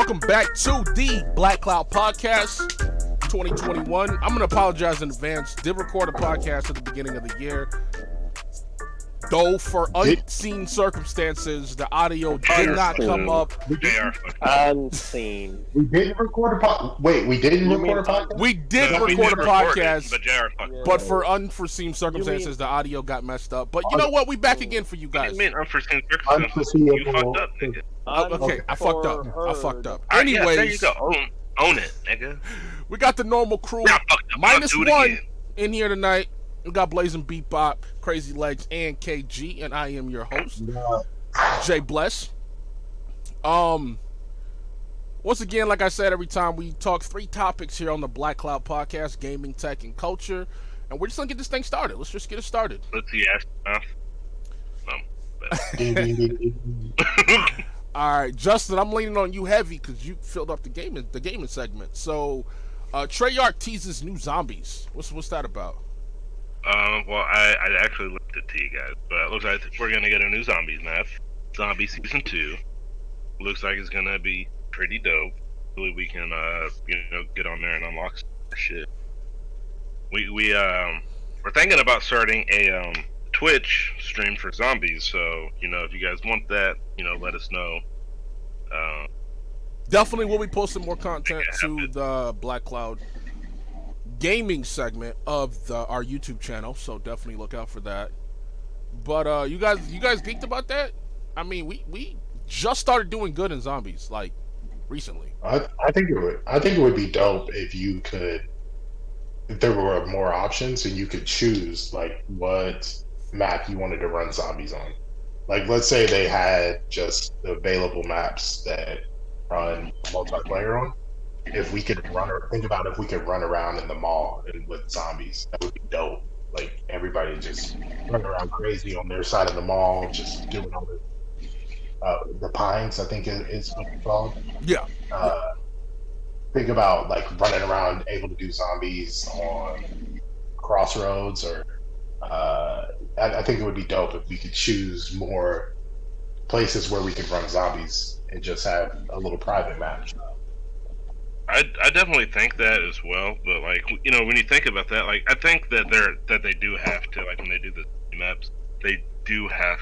Welcome back to the Black Cloud Podcast 2021. I'm going to apologize in advance. Did record a podcast at the beginning of the year. Though, for unseen circumstances, the audio did not come up. Unseen. We didn't record a podcast. Wait, we didn't You record a podcast. We did No, we record a did record it, podcast, but JR fucked Yeah. but for unforeseen circumstances, the audio got messed up. But you know what? We back again for you What do guys. you mean unforeseen circumstances? Unforeseeable. You fucked up, nigga. Oh, okay, I fucked up. I fucked up. All right, yeah, there you Anyways, go. Own, own it, nigga. we got the normal crew Now fucked up. I'll do it one again. in here tonight. We got Blazing Bebop, Crazy Legs, and KG, and I am your host. Jay Bless. Um, once again, like I said, every time we talk three topics here on the Black Cloud Podcast: gaming, tech, and culture. And we're just gonna get this thing started. Let's just get it started. Let's see. Um. All right, Justin, I'm leaning on you heavy because you filled up the gaming the gaming segment. So, uh, Treyarch teases new zombies. What's what's that about? Um, well, I, I actually looked at to you guys, but it looks like we're gonna get a new zombies map, Zombie Season Two. Looks like it's gonna be pretty dope. Hopefully, we can uh, you know, get on there and unlock some shit. We we um, we're thinking about starting a um Twitch stream for zombies. So you know, if you guys want that, you know, let us know. Um, Definitely, we'll be posting more content to the Black Cloud gaming segment of the, our YouTube channel. So definitely look out for that. But uh, you guys, you guys geeked about that? I mean, we we just started doing good in zombies like recently. I, I think it would. I think it would be dope if you could, if there were more options and you could choose like what map you wanted to run zombies on. Like, let's say they had just the available maps that run multiplayer on. If we could run or think about if we could run around in the mall and with zombies, that would be dope. Like everybody just running around crazy on their side of the mall, just doing all the uh, the pines. I think is, is what it's called Yeah, uh, think about like running around able to do zombies on crossroads or uh, I, I think it would be dope if we could choose more places where we could run zombies and just have a little private match I, I definitely think that as well, but like you know when you think about that, like I think that they're that they do have to like when they do the maps, they do have,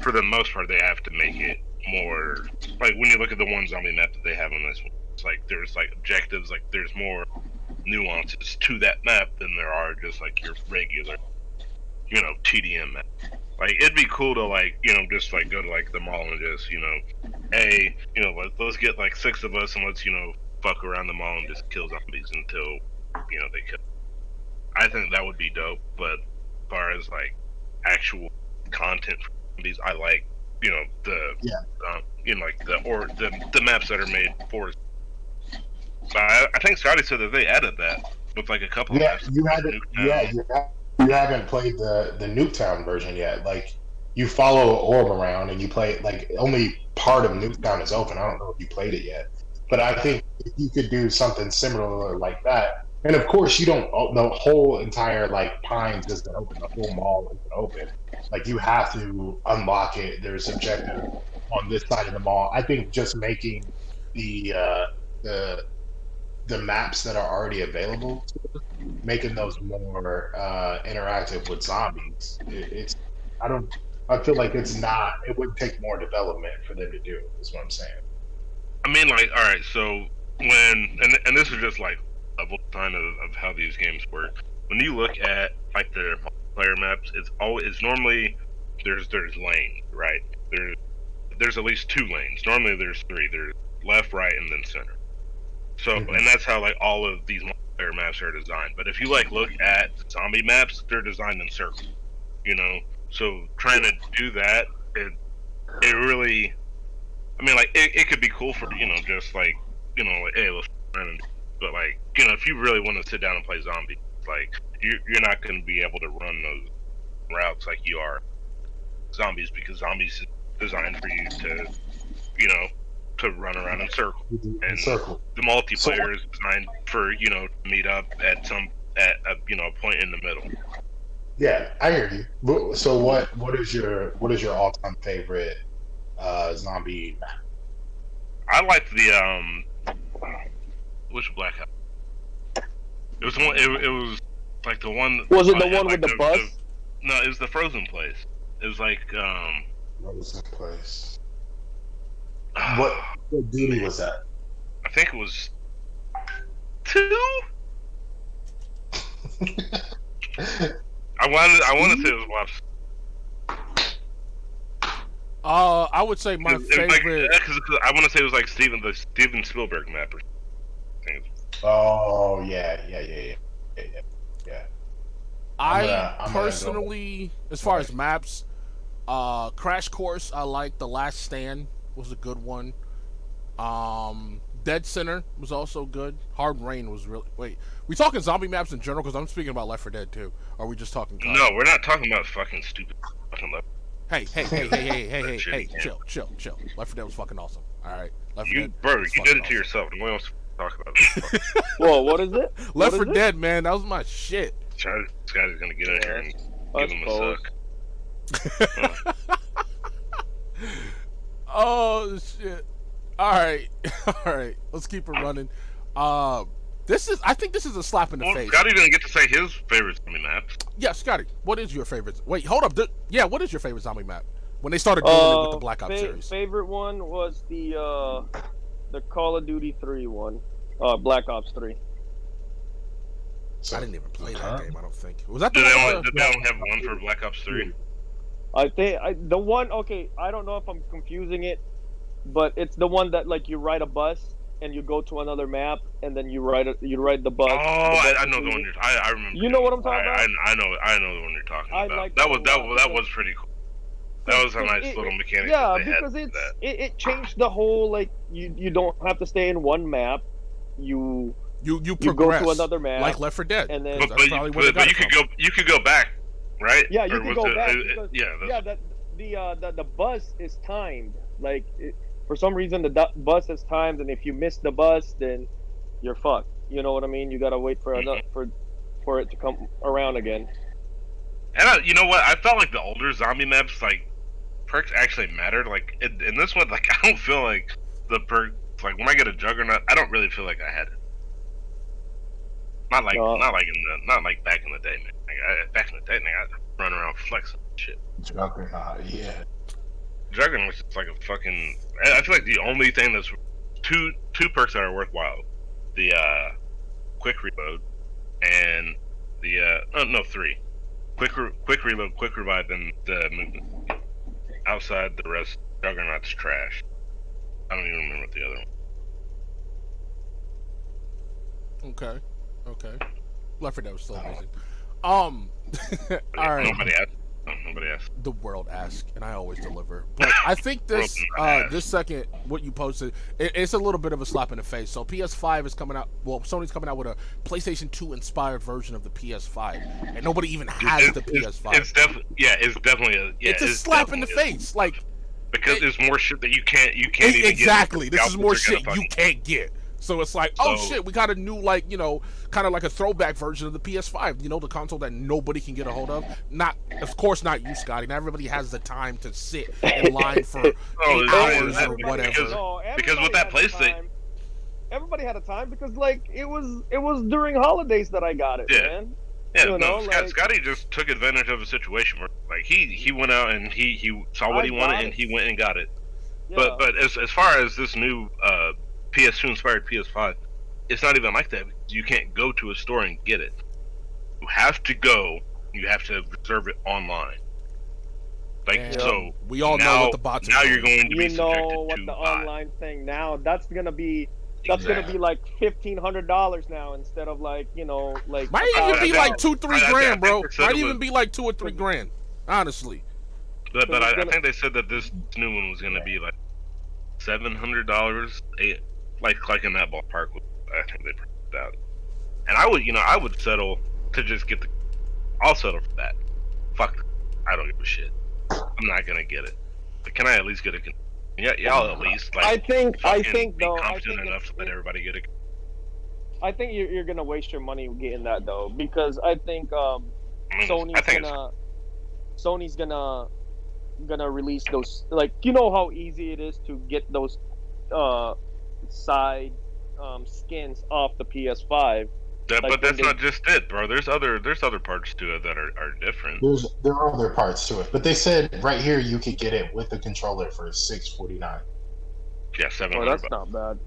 for the most part, they have to make it more like when you look at the one zombie map that they have on this one, it's like there's like objectives, like there's more nuances to that map than there are just like your regular, you know, TDM map. Like it'd be cool to like you know just like go to like the mall and just you know, hey you know let's, let's get like six of us and let's you know fuck around the mall and just kill zombies until you know they kill. I think that would be dope, but as far as like actual content for zombies, I like you know the Yeah. um, you know like the or the the maps that are made for. I, I think Scotty said that they added that with like a couple yeah of maps. you haven't Nuketown. yeah you, ha- you haven't played the the nuketown version yet. Like you follow orb around and you play like only part of nuketown is open. I don't know if you played it yet but i think if you could do something similar like that and of course you don't oh, the whole entire like pines isn't open. The whole mall isn't open. Like you have to unlock it. There's objective on this side of the mall. I think just making the uh the the maps that are already available making those more uh, interactive with zombies. It, it's I don't I feel like it's not it would take more development for them to do. Is what I'm saying. I mean, like, all right, so when and and this is just like a whole sign of, of how these games work. When you look at like their player maps, it's always it's normally there's there's lanes, right? There's there's at least two lanes. Normally there's three. There's left, right, and then center. So Mhm. and that's how like all of these multiplayer maps are designed. But if you like look at zombie maps, they're designed in circles. You know, so trying to do that, it it really I mean, like it, it could be cool for you know just like you know like hey let's run but like you know if you really want to sit down and play zombie like you you're not going to be able to run those routes like you are zombies because zombies is designed for you to you know to run around in circles. In And- circle. The multiplayer is designed for you know to meet up at some at a you know a point in the middle. Yeah, I hear you. So what what is your what is your all time favorite uh, zombie map? I liked the um, which Black Ops? It was the one. It, it was like the one. Was it the had, one like, with the bus? no, it was the Frozen place. It was like um. What was that place? What what duty was that? I think it was two. I wanted. I want to say it was Watch. Uh, I would say my It was like- favorite. yeah, 'cause- 'cause I want to say it was like Steven the Steven Spielberg map. Oh yeah, yeah, yeah, yeah, yeah, yeah. yeah. I gonna- I'm gonna personally, as far as maps, uh, Crash Course, I like The Last Stand was a good one. Um, Dead Center was also good. Hard Rain was really. Wait, we talking zombie maps in general? Because I'm speaking about Left 4 Dead too. Or are we just talking? COD? No, we're not talking about fucking stupid fucking left. Hey, hey, hey, hey, hey, hey, hey, hey, chill, chill, chill. Left 4 Dead was fucking awesome. All right, Left 4 You, Dead. bro, you did it to awesome. yourself. Nobody wants to talk about it. Whoa, what is it? Left What 4? Dead, man, that was my shit. Charlie Scott is gonna get in here and I give him a suppose. suck. Oh shit! All right, all right. Let's keep it running. Uh, this is. I think this is a slap in the Well, face. Scotty didn't get to say his favorite zombie maps. Yeah, Scotty. What is your favorite? Wait, hold up. Th- yeah, what is your favorite zombie map? When they started doing it with the Uh, Black Ops fa- series. Favorite one was the uh, the Call of Duty 3 one, uh, Black Ops 3. So, I didn't even play that Huh? game. I don't think. Was that the Did they, only, did they only have one for Black Ops 3? I think I, the one. Okay, I don't know if I'm confusing it, but it's the one that like you ride a bus and you go to another map and then you ride a, you ride the bus. Oh, the I, bus I know the one you're. I, I remember. You know what I'm talking I, about? I, I know. I know the one you're talking I about. like that that was that was that was pretty cool. That was a nice It- little it- mechanic. Yeah, that they because for it's that. it, it changed the whole like you you don't have to stay in one map. You you you you go progress to another map like Left 4 Dead. and then But, but, you, but, but you could go. You could go back, right? Yeah, you Or can go it- back because- yeah, yeah that the uh the, the bus is timed like it, for some reason the du- bus is timed and if you miss the bus then you're fucked you know what i mean you gotta wait for another for for it to come around again And I, you know what? I felt like the older zombie maps, like perks actually mattered. Like in, in this one, like I don't feel like the perk. Like when I get a juggernaut, I don't really feel like I had it. Not like No. not like in the not like back in the day, man. Like, I, back in the day, man, I run around flexing shit. Juggernaut, yeah. Juggernaut's just like a fucking. I I feel like the only thing that's two two perks that are worthwhile: the uh, quick reload and the uh, oh, no three, quick re- quick reload, quick revive, and the movement. Outside the rest, Juggernaut's trash. I don't even remember what the other one. Okay, okay. Left 4 Dead was still amazing. Um, all right. Nobody asked. Nobody asked. the world asks, and I always deliver. But I think this uh, this second what you posted, it, it's a little bit of a slap in the face. So PS5 is coming out. Well, Sony's coming out with a PlayStation 2 inspired version of the PS5, and nobody even has It's- the it's- PS5. It's definitely yeah. It's definitely a yeah. it's a slap in the face. Like because it- there's more shit that you can't you can't even get. exactly. This is more shit you can't get. So it's like, oh So- shit, we got a new like you know, kind of like a throwback version of the PS5. You know, the console that nobody can get a hold of. Not, of course, not you, Scotty. Not everybody has the time to sit in line for Oh, eight it's- hours it's- or whatever. because- no, because with that had a PlayStation- everybody had a time because like it was it was during holidays that i got it Yeah. man Yeah, you no, know, Scott, like- Scotty just took advantage of a situation where, like, he he went out and he he saw what I he wanted got and he went and got it. yeah. But but as as far as this new uh, PS2 inspired PS5, it's not even like that. You can't go to a store and get it. You have to go. You have to reserve it online. Like And so, we all know now, what the bots are now doing. you're going to be you subjected know what to the bots. online thing now that's gonna be that's gonna be like fifteen hundred dollars now instead of like you know like Might a even be like two, three I- I think- I grand, bro. Might it even was- be like two or three grand. Honestly, But, but I, I gonna- think they said that this new one was going to be like seven hundred dollars, eight like like in that ballpark. I think they printed out. And I would, you know, I would settle to just get the. I'll settle for that. Fuck, I don't give a shit. I'm not gonna get it. But can I at least get a? Yeah, y'all at least like. i think i think be though i competent think, enough to let everybody get it. I think you're, you're gonna waste your money getting that though because i think um Sony's I think gonna Sony's gonna gonna release those like you know how easy it is to get those uh, side um, skins off the PS5. That, Like but that's they- not just it, bro. There's other there's other parts to it that are, are different. There's there are other parts to it, but they said right here you could get it with the controller for six forty nine. Yeah, seven Oh, hundred that's bucks. not bad.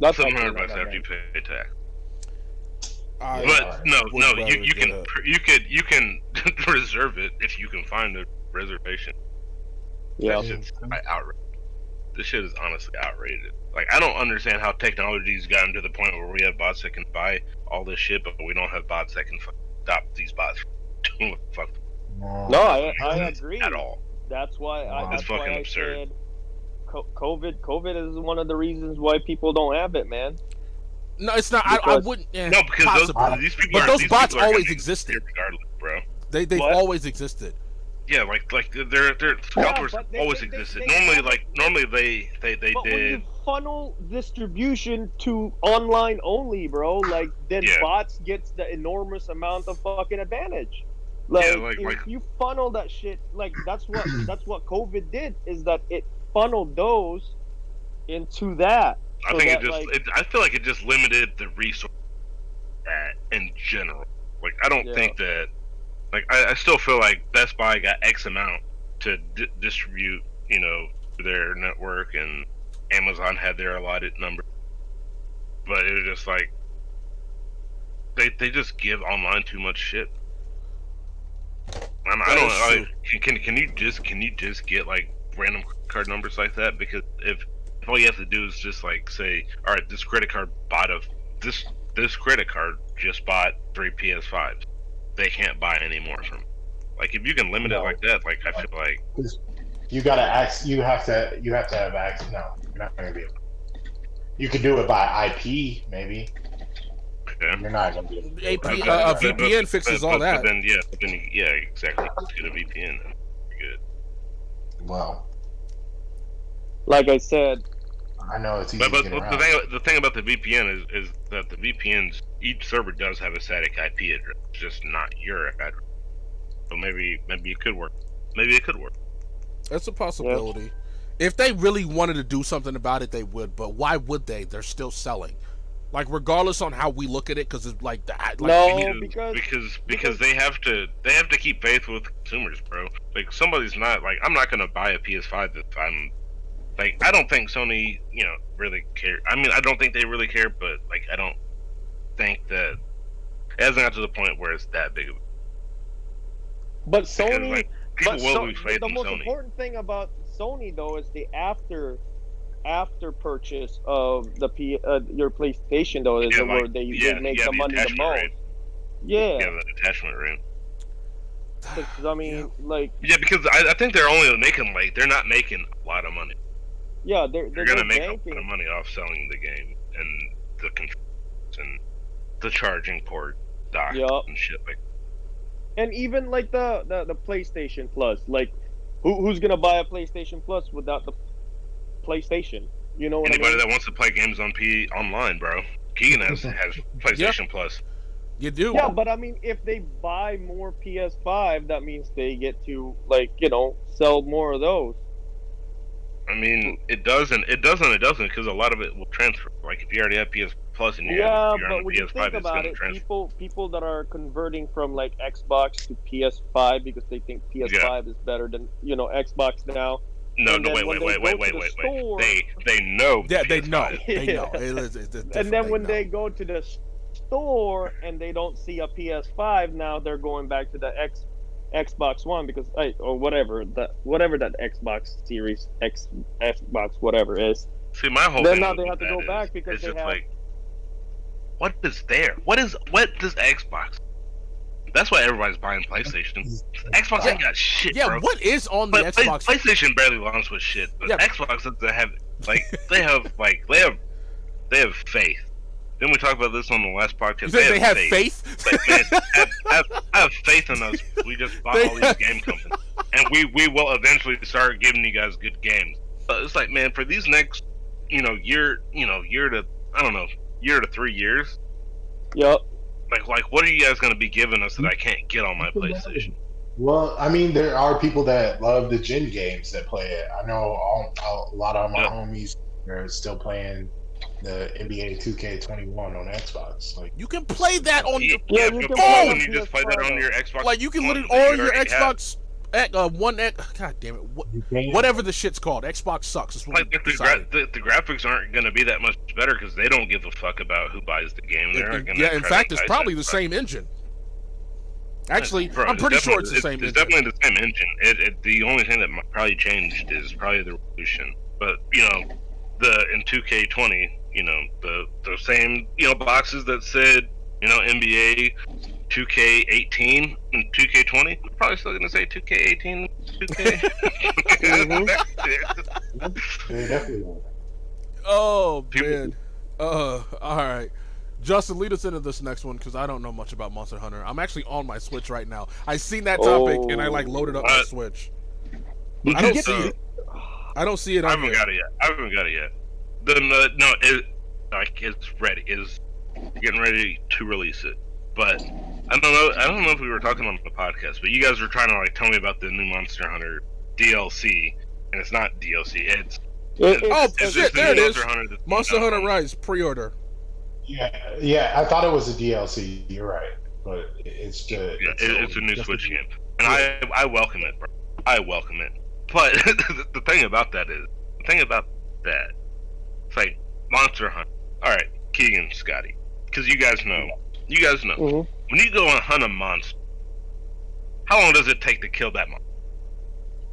That's Seven actually hundred not bucks that after you pay tax. I, But alright. no, Would no, rather you, you can a- you could you can reserve it if you can find a reservation. Yeah. That shit's like, outrageous. This shit is honestly outrageous. Like I don't understand how technology's gotten to the point where we have bots that can buy all this shit, but we don't have bots that can fuck- stop these bots from doing what the fuck No, I, I agree. at all. That's why I, Wow. that's It's why fucking I absurd. said COVID. COVID is one of the reasons why people don't have it, man. no, it's not. I, I wouldn't. eh, No, because those, these people But are, those these bots people are always existed. regardless, bro. they they've What? always existed. Yeah, like like they're they're scalpers but they- always they- they- existed. they normally, have like normally they they they But when you funnel distribution to online only, bro, like then Yeah. bots gets the enormous amount of fucking advantage. Like, Yeah, like- if like- you funnel that shit, like that's what that's what COVID did is that it funneled those into that. I so think that, it just like- it, I feel like it just limited the resource that in general. Like I don't Yeah. think that like I, I still feel like Best Buy got X amount to di- distribute, you know, their network, and Amazon had their allotted number. But it was just like they they just give online too much shit. I'm, I don't know. Like, can, can can you just can you just get like random card numbers like that? Because if, if all you have to do is just like say, all right, this credit card bought a this this credit card just bought three PS5s. They can't buy anymore from. Like if you can limit it like that, like I feel like You gotta ask. You have to. You have to have access. No, you're not gonna be able. You could do it by IP, maybe. okay. You're not gonna be able. To do it AP, by uh, IP. But- but- VPN but- fixes but- all but that. then yeah, but then yeah, exactly. Just get a VPN. and good. Well, Like I said, I know it's easy But, but to get the around. thing the thing about the VPN is, is that the VPNs each server does have a static IP address, just not your address. So maybe maybe it could work. Maybe it could work. That's a possibility. If they really wanted to do something about it, they would. But why would they? They're still selling. Like regardless on how we look at it, because it's like the like, No, because because- because because they have to they have to keep faith with consumers, bro. Like somebody's not like I'm not gonna buy a PS5 if I'm like I don't think Sony you know really care. I mean I don't think they really care, but like I don't think that it hasn't got to the point where it's that big of a but because, Sony. like, but so, the most Sony. important thing about Sony though is the after after purchase of the P, uh, your PlayStation though is Yeah, where like, they, yeah, make yeah, the the money the attachment most. rate. Yeah, Yeah, the attachment rate. 'cause, I mean, like, Yeah, because I, I think they're only making like they're not making a lot of money. yeah, they're They're they're, gonna make banking. a lot of money off selling the game and the controls and the charging port dock Yup. and shit like. and even like the, the the PlayStation Plus, like, who, who's gonna buy a PlayStation Plus without the PlayStation? You know what Anybody I mean? that wants to play games on P online, bro. Keegan has has PlayStation Plus. you do. Yeah, but I mean, if they buy more PS5, that means they get to like you know sell more of those. I mean, it doesn't. It doesn't. It doesn't because a lot of it will transfer. Like if you already have PS Plus and you Yeah, you're on but when the you PS5, think about it, transfer. people people that are converting from like Xbox to PS5 because they think PS5 is better than you know Xbox now. No, and no, then wait, wait, wait, wait, wait, the wait, wait. They they know. Yeah, they PS5 know. They Yeah. know. It is- it's different. and then when know. they go to the store and they don't see a PS5, now they're going back to the X Xbox One because hey, or whatever that whatever that Xbox Series X Xbox whatever is. See, my whole Then thing now they have to go is- back because it's they have- like, what is there? What is what does Xbox? That's why everybody's buying PlayStation. Xbox ain't got shit, yeah, bro. what is on the But Play- Xbox? PlayStation barely launched with shit, but Yeah. Xbox doesn't have like they have like they have they have faith. Then we talk about this on the last podcast. think they have faith? Like, man, have, have, have faith in us. We just bought They all these game companies, and we we will eventually start giving you guys good games. But it's like, man, for these next, you know, year, you know, year to I don't know, year to three years, Yep. like like what are you guys gonna be giving us that I can't get on my PlayStation? Well, I mean, there are people that love the gen games that play it. I know all, a lot of my Yeah. homies are still playing the NBA 2K21 on Xbox. Like, You can play that on your Yeah, Yeah, you but can play why you just play that on your Xbox? like you can One literally that on your Xbox. have? Xbox X, uh, one X. God damn it! What, whatever the shit's called, Xbox sucks. That's what Like, the, gra- the, the graphics aren't going to be that much better because they don't give a fuck about who buys the game. They're It- gonna yeah, in fact, it's probably it, the but- same engine. Actually, Bro, I'm pretty sure it's the same engine. It's engine. definitely the same engine. It, it, the only thing that probably changed is probably the resolution. But you know, the in 2K20, you know, the the same you know boxes that said you know NBA 2K18 and 2K20. We're probably still gonna say 2K18, 2K. They definitely will. Oh People- man. Uh, all right. Justin, lead us into this next one because I don't know much about Monster Hunter. I'm actually on my Switch right now. I seen that topic and I like loaded up my Switch. I don't see it. I don't see it I haven't here. got it yet. I haven't got it yet. Then no, no it like it's ready. Is getting ready to release it. But I don't know. I don't know if we were talking on the podcast, but you guys were trying to like tell me about the new Monster Hunter DLC, and it's not DLC. It's It- Oh, it's- it's shit, just the there new it is. Monster Hunter. that's Monster coming out Hunter Rise pre-order. Yeah, yeah. I thought it was a DLC. You're right, but it's just Yeah, it, it's a new just Switch game, and I I welcome it, bro. I welcome it. But the, the thing about that is, the thing about that, it's like Monster Hunter. All right, Keegan, Scotty, because you guys know, you guys know, Mhm. When you go and hunt a monster, how long does it take to kill that monster?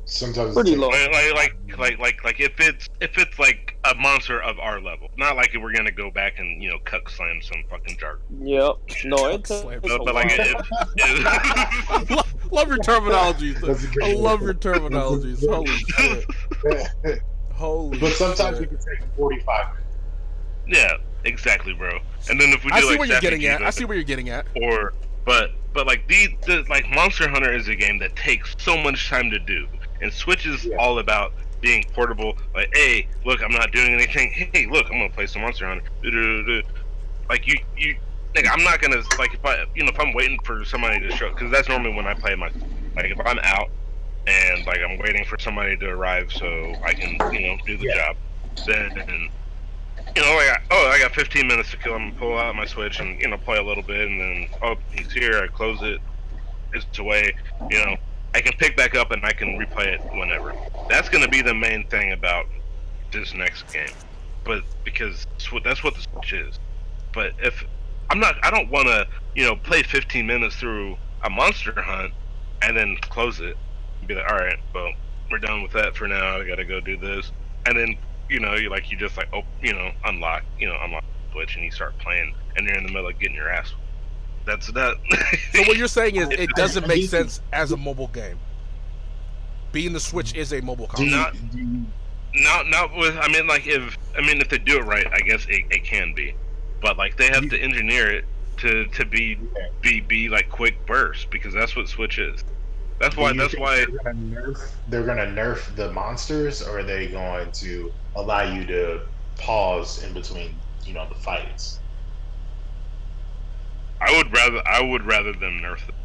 Sometimes Pretty it's low. Like, like, like, like, like, like, if it's if it's like a monster of our level, not like if we're gonna go back and you know cuck slam some fucking jerk. Yep. No, it's, takes Slam a But, but like, while. if, Lo- love your terminologies. That's a good I love your terminologies. Holy shit. Holy but sometimes shit. it can take 45 minutes. yeah, exactly, bro. And then if we do I see like where you're Jack and getting at. I see where you're getting at. or but but like the, the like Monster Hunter is a game that takes so much time to do, and Switch is Yeah. all about being portable. Like, hey, look, I'm not doing anything. Hey, look, I'm gonna play some Monster Hunter. Like you you. Like, I'm not gonna like if I you know if I'm waiting for somebody to show because that's normally when I play my like if I'm out and like I'm waiting for somebody to arrive so I can you know do the Yeah. job then you know, like, oh, I got 15 minutes to kill him. Pull out my Switch and you know play a little bit, and then oh, he's here. I close it. It's away. You know, I can pick back up and I can replay it whenever. That's going to be the main thing about this next game, but because that's what the Switch is. But if I'm not, I don't want to, you know, play 15 minutes through a monster hunt and then close it and be like, all right, well, we're done with that for now. I got to go do this, and then you know, you like you just like oh, you know, unlock, you know, unlock the Switch, and you start playing, and you're in the middle of getting your ass. That's that. So what you're saying is it doesn't make sense as a mobile game. Being the Switch is a mobile Do console. Not- not not with. I mean, like if I mean if they do it right, I guess it, it can be, but like they have to engineer it to to be be be like quick bursts because that's what Switch is. That's why. That's why. they're gonna, nerf, they're gonna nerf the monsters, or are they going to allow you to pause in between, you know, the fights? I would rather I would rather them nerf them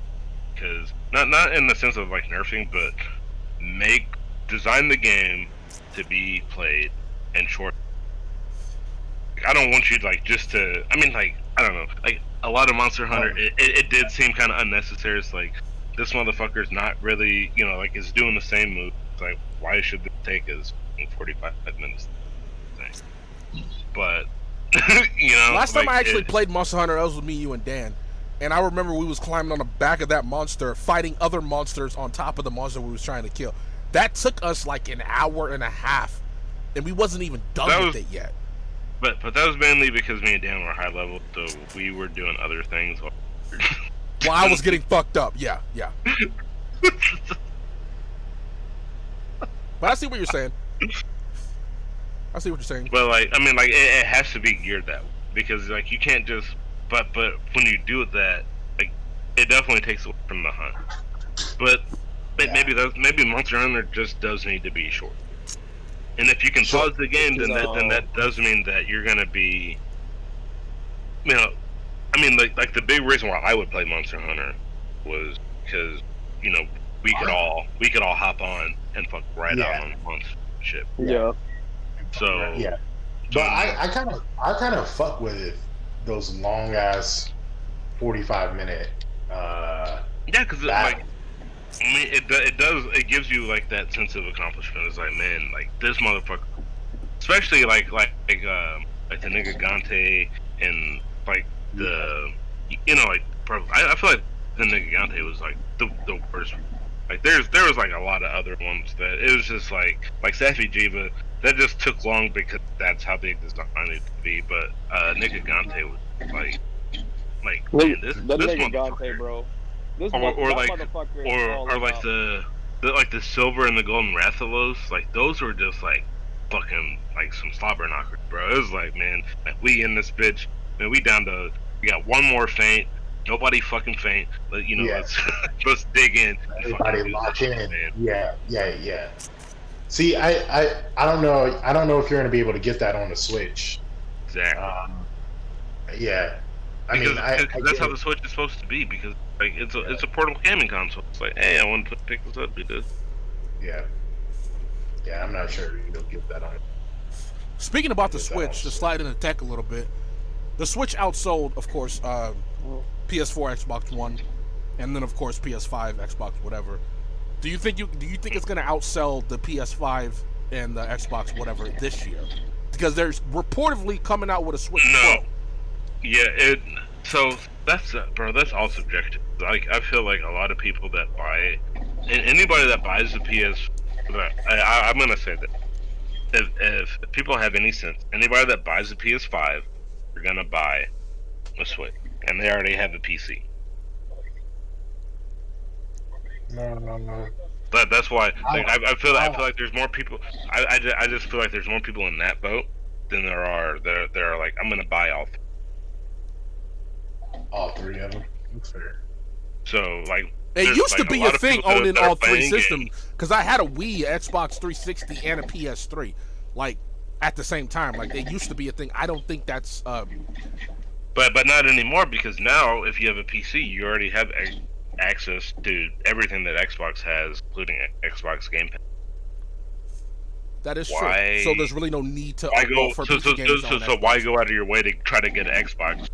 because not not in the sense of like nerfing, but make design the game to be played in short. Like, I don't want you like just to. I mean, like I don't know. Like a lot of Monster Hunter, oh. it, it, it did seem kind of unnecessary. It's like this motherfucker's not really, you know, like is doing the same move. It's like why should this take us forty five minutes? Thing? But you know, Last time I actually it- played Monster Hunter, that was with me, you, and Dan. And I remember we was climbing on the back of that monster, fighting other monsters on top of the monster we was trying to kill. That took us like an hour and a half, and we wasn't even done That with was- it yet. But but that was mainly because me and Dan were high level, so we were doing other things. Well, I was getting fucked up. Yeah, yeah. But I see what you're saying. I see what you're saying. But like, I mean, like it, it has to be geared that way because like you can't just. But but when you do it that, like, it definitely takes away from the hunt. But but Yeah. maybe that maybe Monster Hunter just does need to be short. And if you can Sure. pause the game, then that then that does mean that you're gonna be. You know, I mean, like like the big reason why I would play Monster Hunter was because you know we could all we could all hop on and fuck right Yeah. out on on ship. Yeah. So yeah, But I kind of I kind of fuck with it, those long ass forty five minute. Uh, Yeah, because That- like, I mean, it it does it gives you like that sense of accomplishment. It's like, man, like this motherfucker, especially like like like um like the Nergigante and like the you know like I, I feel like the Nergigante was like the the worst. Like there's there was like a lot of other ones that it was just like like Safi'jiiva that just took long because that's how they designed it to be. But uh Nergigante was like like Look, man, this the this Gante, bro. This Or- or like- or or like the, the like the silver and the golden Rathalos, like those were just like fucking like some slobber knockers, bro. It was like, man, like we in this bitch, man, we down to we got one more faint. Nobody fucking faint. But you know, Yeah. let's let's dig in. everybody lock in. man. Yeah, yeah, yeah. See, I, I I don't know. I don't know if you're gonna be able to get that on the Switch. Exactly. Um, yeah. I because mean, I, because I that's how it. the Switch is supposed to be. Because like it's a it's a portable gaming console. It's like, hey, I want to pick this up, do this. Yeah. Yeah, I'm not sure you'll get that on. Speaking about the Switch, to slide into tech a little bit, the Switch outsold, of course, uh, PS4, Xbox One, and then of course PS5, Xbox, whatever. Do you think you do you think it's going to outsell the PS5 and the Xbox, whatever, this year? Because there's reportedly coming out with a Switch No. Pro. Yeah, it. So that's uh, bro. That's all subjective. Like I feel like a lot of people that buy, and anybody that buys the PS, I, I'm gonna say that if, if people have any sense, anybody that buys the PS5, they're gonna buy a Switch, and they already have a PC. No, no, no. But that's why, like, I, I feel, I feel like there's more people. I, I, just, I just feel like there's more people in that boat than there are that are, that are like, I'm gonna buy all. All three of them. That's fair. So like, It used to like, a be lot a thing owning all three systems because I had a Wii, Xbox 360, and a PS3, like at the same time. Like it used to be a thing. I don't think that's uh, But but not anymore because now if you have a PC, you already have a- access to everything that Xbox has, including Xbox Game Pass. that is Why- true. So there's really no need to Why go? for So PC so, so, gamers so, on so Xbox. why go out of your way to try to get an Xbox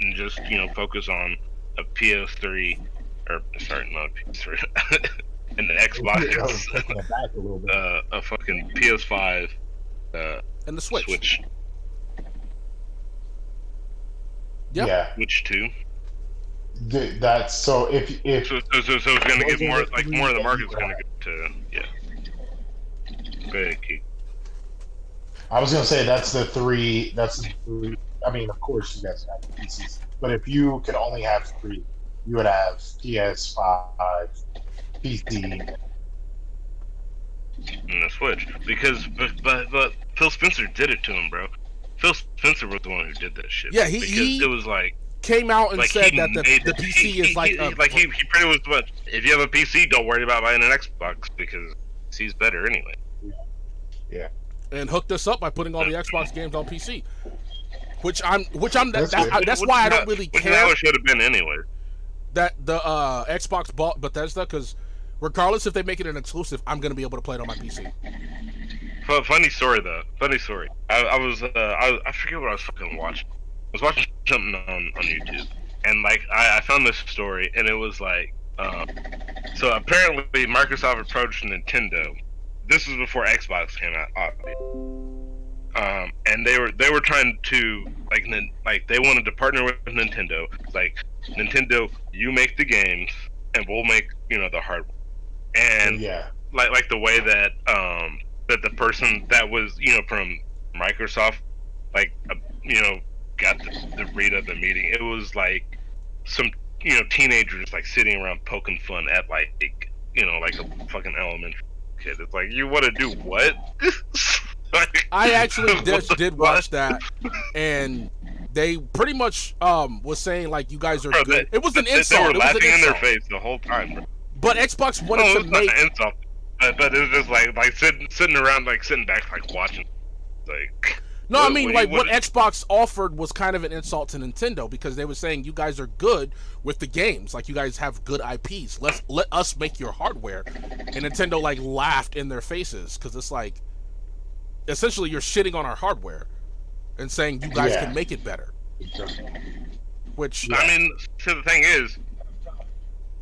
and just you know focus on a PS3 or sorry not a PS3 and an I was Xbox, taking it back a uh, a fucking PS5, uh, and the Switch? Switch, yeah. yeah. Switch Two. Th- That's so. If if So so so, so it's gonna Those give are more like more of the that market's gonna have. go to yeah. Go ahead, Keith. I was gonna say that's the three. That's the three. I mean, of course, you guys have PCs, but if you could only have three, you would have PS5, PC. in the Switch because but, but but Phil Spencer did it to him, bro. Phil Spencer was the one who did that shit. Yeah, he- because he- it was like Came out and like said that the, the PC he- is like he, a, like he, he pretty much what if you have a PC, don't worry about buying an Xbox because he's better anyway. Yeah, and hooked us up by putting all the Xbox games on PC. Which I'm, which I'm. That, That's that, good. I- that's Which why I don't really which is care how should have been anyway. that the uh, Xbox bought Bethesda because regardless if they make it an exclusive, I'm gonna be able to play it on my PC. Fu- Funny story though. Funny story. I, I was uh, I, I forget what I was fucking watching. I was watching something on on YouTube, and like I, I found this story, and it was like, um, so apparently Microsoft approached Nintendo. This was before Xbox came out, obviously. Um, and they were they were trying to like like they wanted to partner with Nintendo. Like Nintendo, you make the games, and we'll make you know the hardware. And yeah, like like the way that um that the person that was you know from Microsoft like uh, you know got the, the read of the meeting it was like some you know teenagers like sitting around poking fun at like you know like a fucking elementary kid it's like you want to do what Like, I actually did, watch that, and they pretty much um was saying like you guys are Bro, good. It was an they, they insult. were It was an laughing in their face the whole time bro. But Xbox wanted it to make an insult but, but it was just like like sitting sitting around like sitting back like watching like No, I mean what- like what- what Xbox offered was kind of an insult to Nintendo because they were saying you guys are good with the games, like you guys have good IPs. Let's let us make your hardware. And Nintendo like laughed in their faces because it's like essentially you're shitting on our hardware. and saying you guys Yeah. can make it better. Which I mean, so the thing is,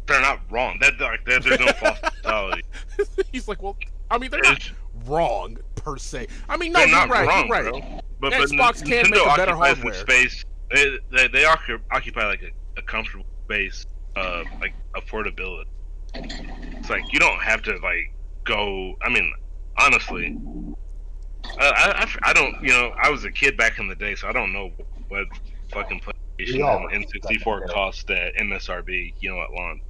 they're not wrong. That like there- there's no false mentality. he's like, well, I mean, they're not wrong per se. I mean, no, They're you're not right. wrong, you're right. bro. But, Xbox but can Nintendo make a better hardware. space. They they, they occupy like a, a comfortable space of like affordability. It's like you don't have to like go. I mean, honestly, I, I, I- I don't. You know, I was a kid back in the day, so I don't know what fucking PlayStation Yeah. and N64 cost at MSRP. You know, at launch.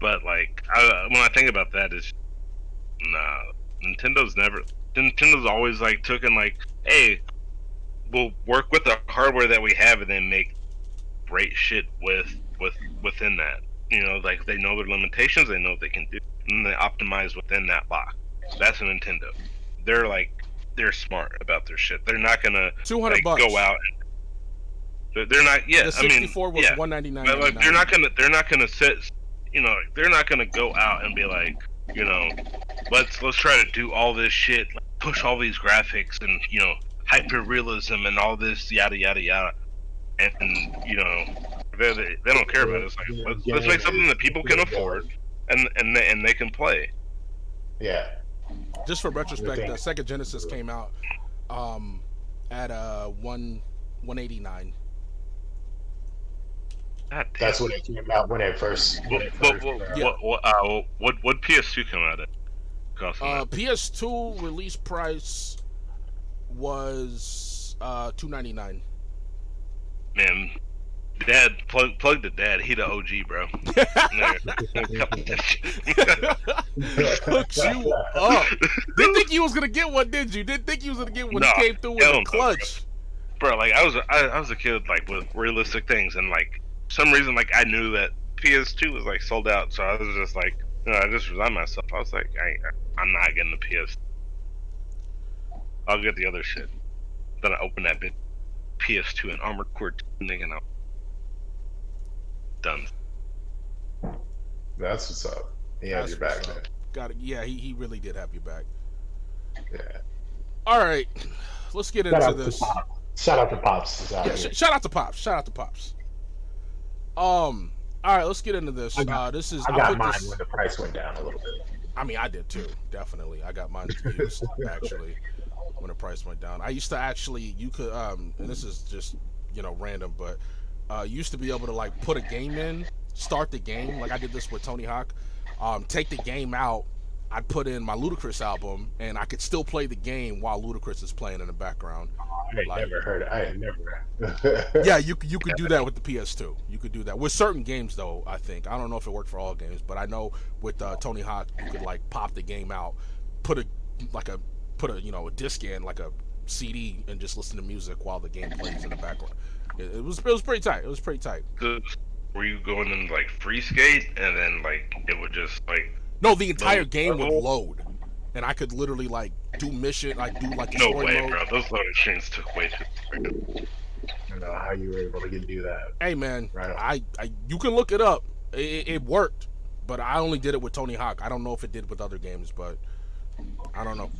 But like, I, when I think about that, is nah. Nintendo's never. Nintendo's always like took and like, hey, we'll work with the hardware that we have and then make great shit with with within that. You know, like they know their limitations, they know what they can do, and they optimize within that box. That's a Nintendo. They're like they're smart about their shit. They're not gonna Two hundred like go out. And, they're- not. Yeah, The I mean, 64 was yeah. one ninety nine. Like they're not gonna they're not gonna sit you know they're not gonna go out and be like you know let's let's try to do all this shit like, push all these graphics and you know hyper realism and all this yada yada yada. And, you know they, they, they don't care about it. It's like let's, let's make something that people can afford and and they, and they can play. Yeah. Just for retrospect, the Sega Genesis came out um, at uh one one eighty nine. God. That's when it came out when it first. When what, it what, first what, what, what, uh, what, what PS2 come out at? Uh, PS2 release price was uh two ninety nine. man, dad plug plug the dad. He the OG, bro. Hooked you up. Didn't think you was gonna get one, did you? Didn't think you was gonna get one. No, he came through with hell a no, clutch. bro, like I was, I, I was a kid like with realistic things, and like some reason, like I knew that PS2 was like sold out, so I was just like, you know, I just resigned myself. I was like, I, I'm not getting the PS. I'll get the other shit. Then I opened that bit, PS2 and Armored Core 2, and I'm done. That's what's up. He has That's your back what's there. Got it. Yeah, he, he really did have your back. Yeah. All right, let's get Shout into this. Shout out to Pops. is out Yeah, here. sh- shout out to pops. Shout out to pops. Um. All right, let's get into this. I got- uh, this is. I got put mine this- when the price went down a little bit. I mean, I did too. Definitely, I got mine used actually when the price went down. I used to actually, you could, um, and this is just you know random, but uh, used to be able to like put a game in, start the game. Like I did this with Tony Hawk. Um, take the game out. I'd put in my Ludacris album, and I could still play the game while Ludacris is playing in the background. I ain't Like- never heard. It. I ain't never. Yeah, you you could do that with the PS2. You could do that with certain games, though. I think I don't know if it worked for all games, but I know with uh, Tony Hawk, you could like pop the game out, put a like a put a you know a disc in like a CD, and just listen to music while the game plays in the background. It, it was it was pretty tight. It was pretty tight. Were you going in like free skate and then like it would just like No, the entire Load- game would load, and I could literally like do mission, like do like the no way, mode. bro. Those loading screens took way too. freaking- I don't know how you were able to do that. Hey man, Right. I, I you can look it up. It, it- it worked, but I only did it with Tony Hawk. I don't know if it did with other games, but I don't know.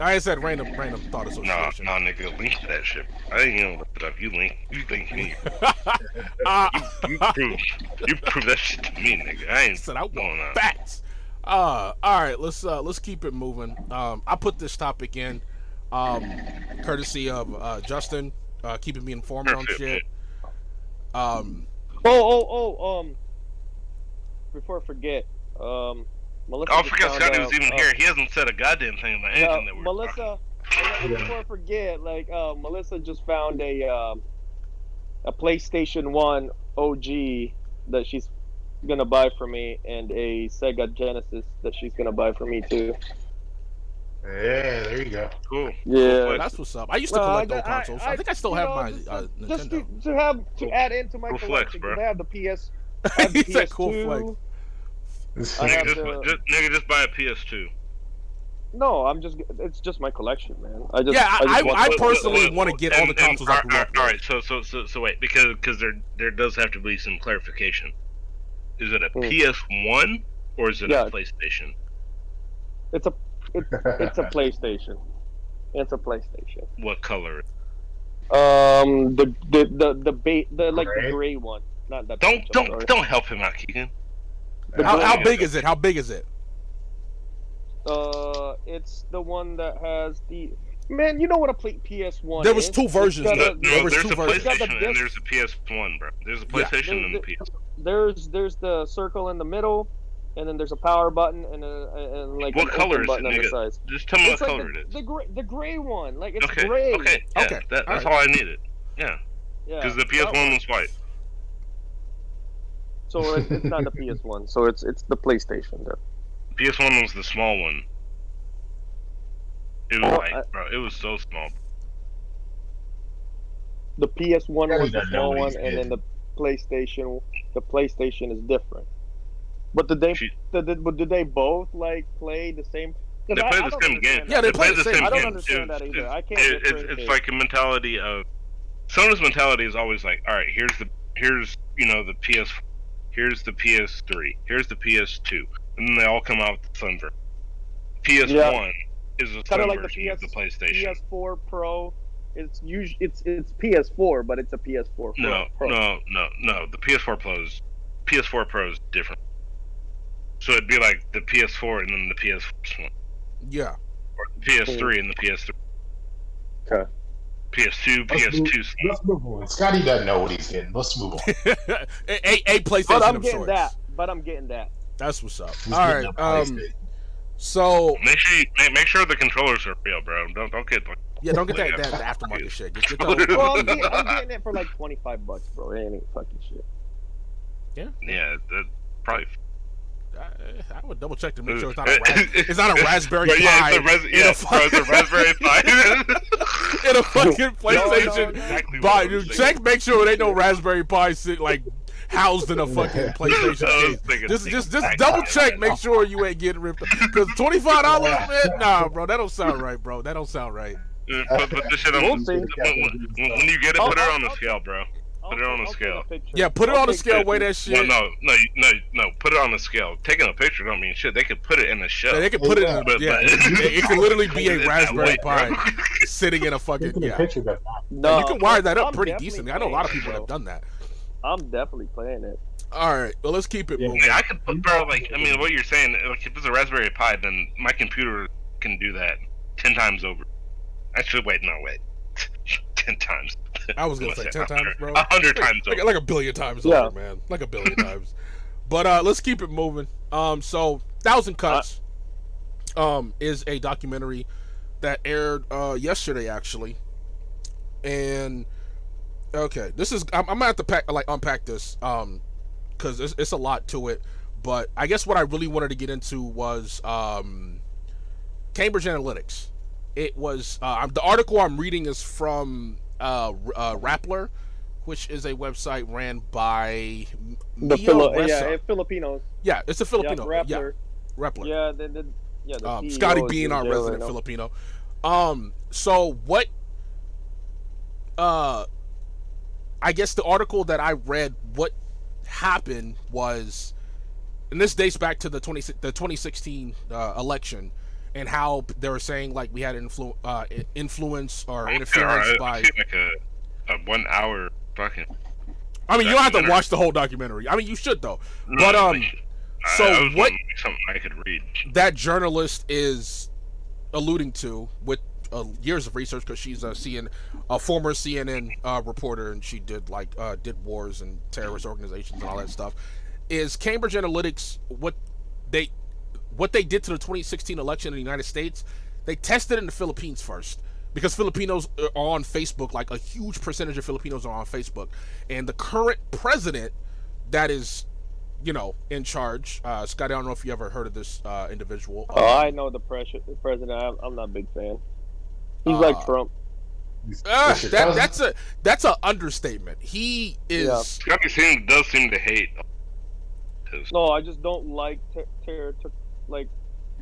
Like I said, random random thought Nah, association. nah, nah, nigga, link to that shit. I ain't gonna look it up. You link, you link me. Ah, You prove, you prove that shit to me, nigga. I ain't said I going want on. facts. Uh, all right, let's uh, let's keep it moving. Um, I put this topic in, um, courtesy of uh, Justin, uh, keeping me informed on shit. Um, Oh, oh, oh, um, before I forget, um, Melissa. Oh, I just forgot found Scotty was even uh, here. He hasn't said a goddamn thing about uh, anything that we're Melissa, before I forget, like, uh, Melissa just found a, um, a PlayStation 1 OG that she's gonna buy for me, and a Sega Genesis that she's gonna buy for me too. Yeah, there you go. Cool. Yeah. that's what's up. I used to Well, collect I those I- consoles. I, I- think I still have know, my just- uh, just to, to have to add into my Cool flex, collection. bro. 'cause I have the PS. I have the he said cool flex. I Nigga have just, to- just, nigga, just buy a PS2. No, I'm just. It's just my collection, man. I just. Yeah, I- just I- I personally wait, wait, wanna get all and- the and- consoles I grew all- up. All right, so so so so wait, because because there there does have to be some clarification. Is it a Hmm. PS1 or is it Yeah. a PlayStation? It's a. It's, it's a PlayStation. It's a PlayStation. What color? Um, the the the the bait the like Gray? the gray one, not that. Don't don't sorry. don't help him out, Keegan. How, how big is it? How big is it? Uh, it's the one that has the man. You know what a play PS One? There was two versions, Got a- No, there was there's two a versions. Got the PlayStation and there's a PS1, bro. There's a Yeah. PlayStation and a There's- PS. there's there's the circle in the middle, and then there's a power button and a, and like What an color is button it, on the nigga? Just tell me It's what like color the, it is. the gray the gray one. Like it's Okay, gray. okay, yeah, Okay, that, that's alright. all I needed. Yeah, Yeah. because the PS1 one. was white. So it's, it's not the PS One. So it's it's the PlayStation. There. PS1 was the small one. It was Oh, like, I- bro, it was so small. The PS One Yeah, was the that small one, nobody's and then the PlayStation the PlayStation is different. But did they She- did, did, but did they both like play the same? 'cause They I- play I the same game. that. Yeah, they play the same I don't understand It's- that either. it's- I can't it- it's, it's like a mentality of Sony's mentality is always like, all right, here's the here's you know the PS, here's the PS3, here's the PS2, and then they all come out with the slim version. PS1 is a Kinda like the version of the PS PlayStation. PS4 Pro. It's usually it's it's PS4, but it's a PS4 Pro. No, Pro. no, no, no. The PS4 Pro is PS4 Pro is different. So it'd be like the PS4 and then the PS1, Yeah. or the PS3 and the PS3. Okay. PS2, Let's PS2. let's move on. Scotty doesn't know what he's getting. Let's move on. a, a, a PlayStation But I'm of getting sorts. that. But I'm getting that. That's what's up. He's All getting right. a Um. PlayStation. So Make sure you, make, make sure the controllers are real, bro. Don't don't get like yeah, don't get that, that aftermarket shit. Get, get those- Well, I'm, getting, I'm getting it for like 25 bucks, bro. It ain't fucking shit. yeah, Yeah, that probably. I, I would double check to make sure it's not a ras- it's not a Raspberry But yeah, Pi it's a, res- in yeah, a bro, it's a Raspberry Pi. in a fucking PlayStation. exactly what Buy, I was check, make sure it ain't no Raspberry Pi sit like housed in a fucking PlayStation I was case. thinking Just, just, just double check. Make sure you ain't getting ripped. Because twenty five dollars, man. Nah, bro, that don't sound right, bro. That don't sound right. Put, put this shit on. We'll when, see. when, when you get it, put it on the scale, bro. Put it on take- the scale. take a picture. Yeah, put it on the scale. pictures. Weigh that shit. Well, no, no, no, no. Put it on the scale. Taking a picture don't mean shit. They could put it in the show. Yeah, they can put it in. But- Yeah, it, it can literally be a Raspberry way, Pi sitting in a fucking yeah. picture does. No, you can wire that up pretty decently. I know a lot of people have done that. I'm definitely playing it. All right, well let's keep it Yeah. moving. Yeah, I could put, bro. Like, I mean, what you're saying, like, if it's a Raspberry Pi, then my computer can do that ten times over. Actually, wait, no, wait, ten times. I was gonna say ten times, bro. A hundred times like, over. like a billion times Yeah. over, man. Like a billion times. But uh let's keep it moving. Um, so Thousand Cuts, um, is a documentary that aired uh yesterday actually, and okay, this is I'm, I'm gonna have to pack like unpack this um because it's, it's a lot to it. But I guess what I really wanted to get into was um Cambridge Analytica. It was uh, I'm- the article I'm reading is from uh, uh, Rappler, which is a website ran by The Fili- yeah, Filipinos. Yeah, it's a Filipino. Yeah, Yeah, Rappler. Rappler. Yeah, the, the, yeah, the um, Scotty being our resident right. Filipino. Um, so what? Uh, I guess the article that I read, what happened was, and this dates back to the twenty the twenty sixteen uh, election, and how they were saying like we had influ- uh, influence or interference by. I feel like a, a one hour fucking. I mean, you don't have to watch the whole documentary. I mean, you should though. No, But, um, I- so I what- Something I could read. that journalist is alluding to with uh, years of research because she's a CN, a former CNN uh, reporter and she did like uh, did wars and terrorist organizations and all that stuff. Is Cambridge Analytica what they what they did to the 2016 election in the United States? They tested in the Philippines first because Filipinos are on Facebook. Like a huge percentage of Filipinos are on Facebook, and the current president that is you know, in charge. Uh, Scott, I don't know if you ever heard of this uh, individual. Oh, I know the, pres- the president. I'm, I'm not a big fan. He's Uh, like Trump. Uh, that, that's a that's a understatement. He is. Yeah. Scotty seem, does seem to hate. No, I just don't like ter- ter- ter- like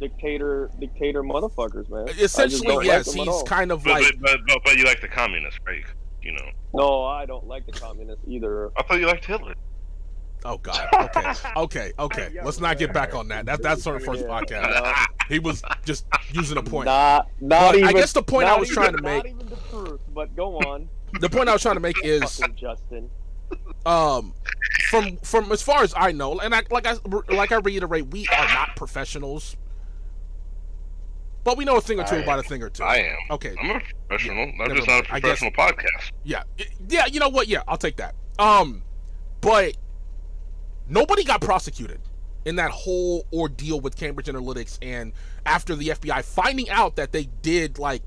dictator dictator motherfuckers, man. Essentially, don't yes, like he's kind of but, like. but, but, but you like the communists, right? You know. No, I don't like the communists either. I thought you liked Hitler. Oh God. Okay. Okay. Okay. Yeah, Let's not get back on that. That that's our first Yeah. podcast. No, He was just using a point. Not, not But I guess the point I was even- trying to Not make- even the truth, but go on. the point I was trying to make is Fucking Justin. um from from as far as I know, and I like I like I reiterate, we are not professionals, but we know a thing or two I about a thing or two. I am. Okay, I'm a professional. I'm just not a mind. I guess- professional podcast. yeah, yeah. You know what? Yeah, I'll take that. Um, but nobody got prosecuted in that whole ordeal with Cambridge Analytica, and after the FBI finding out that they did like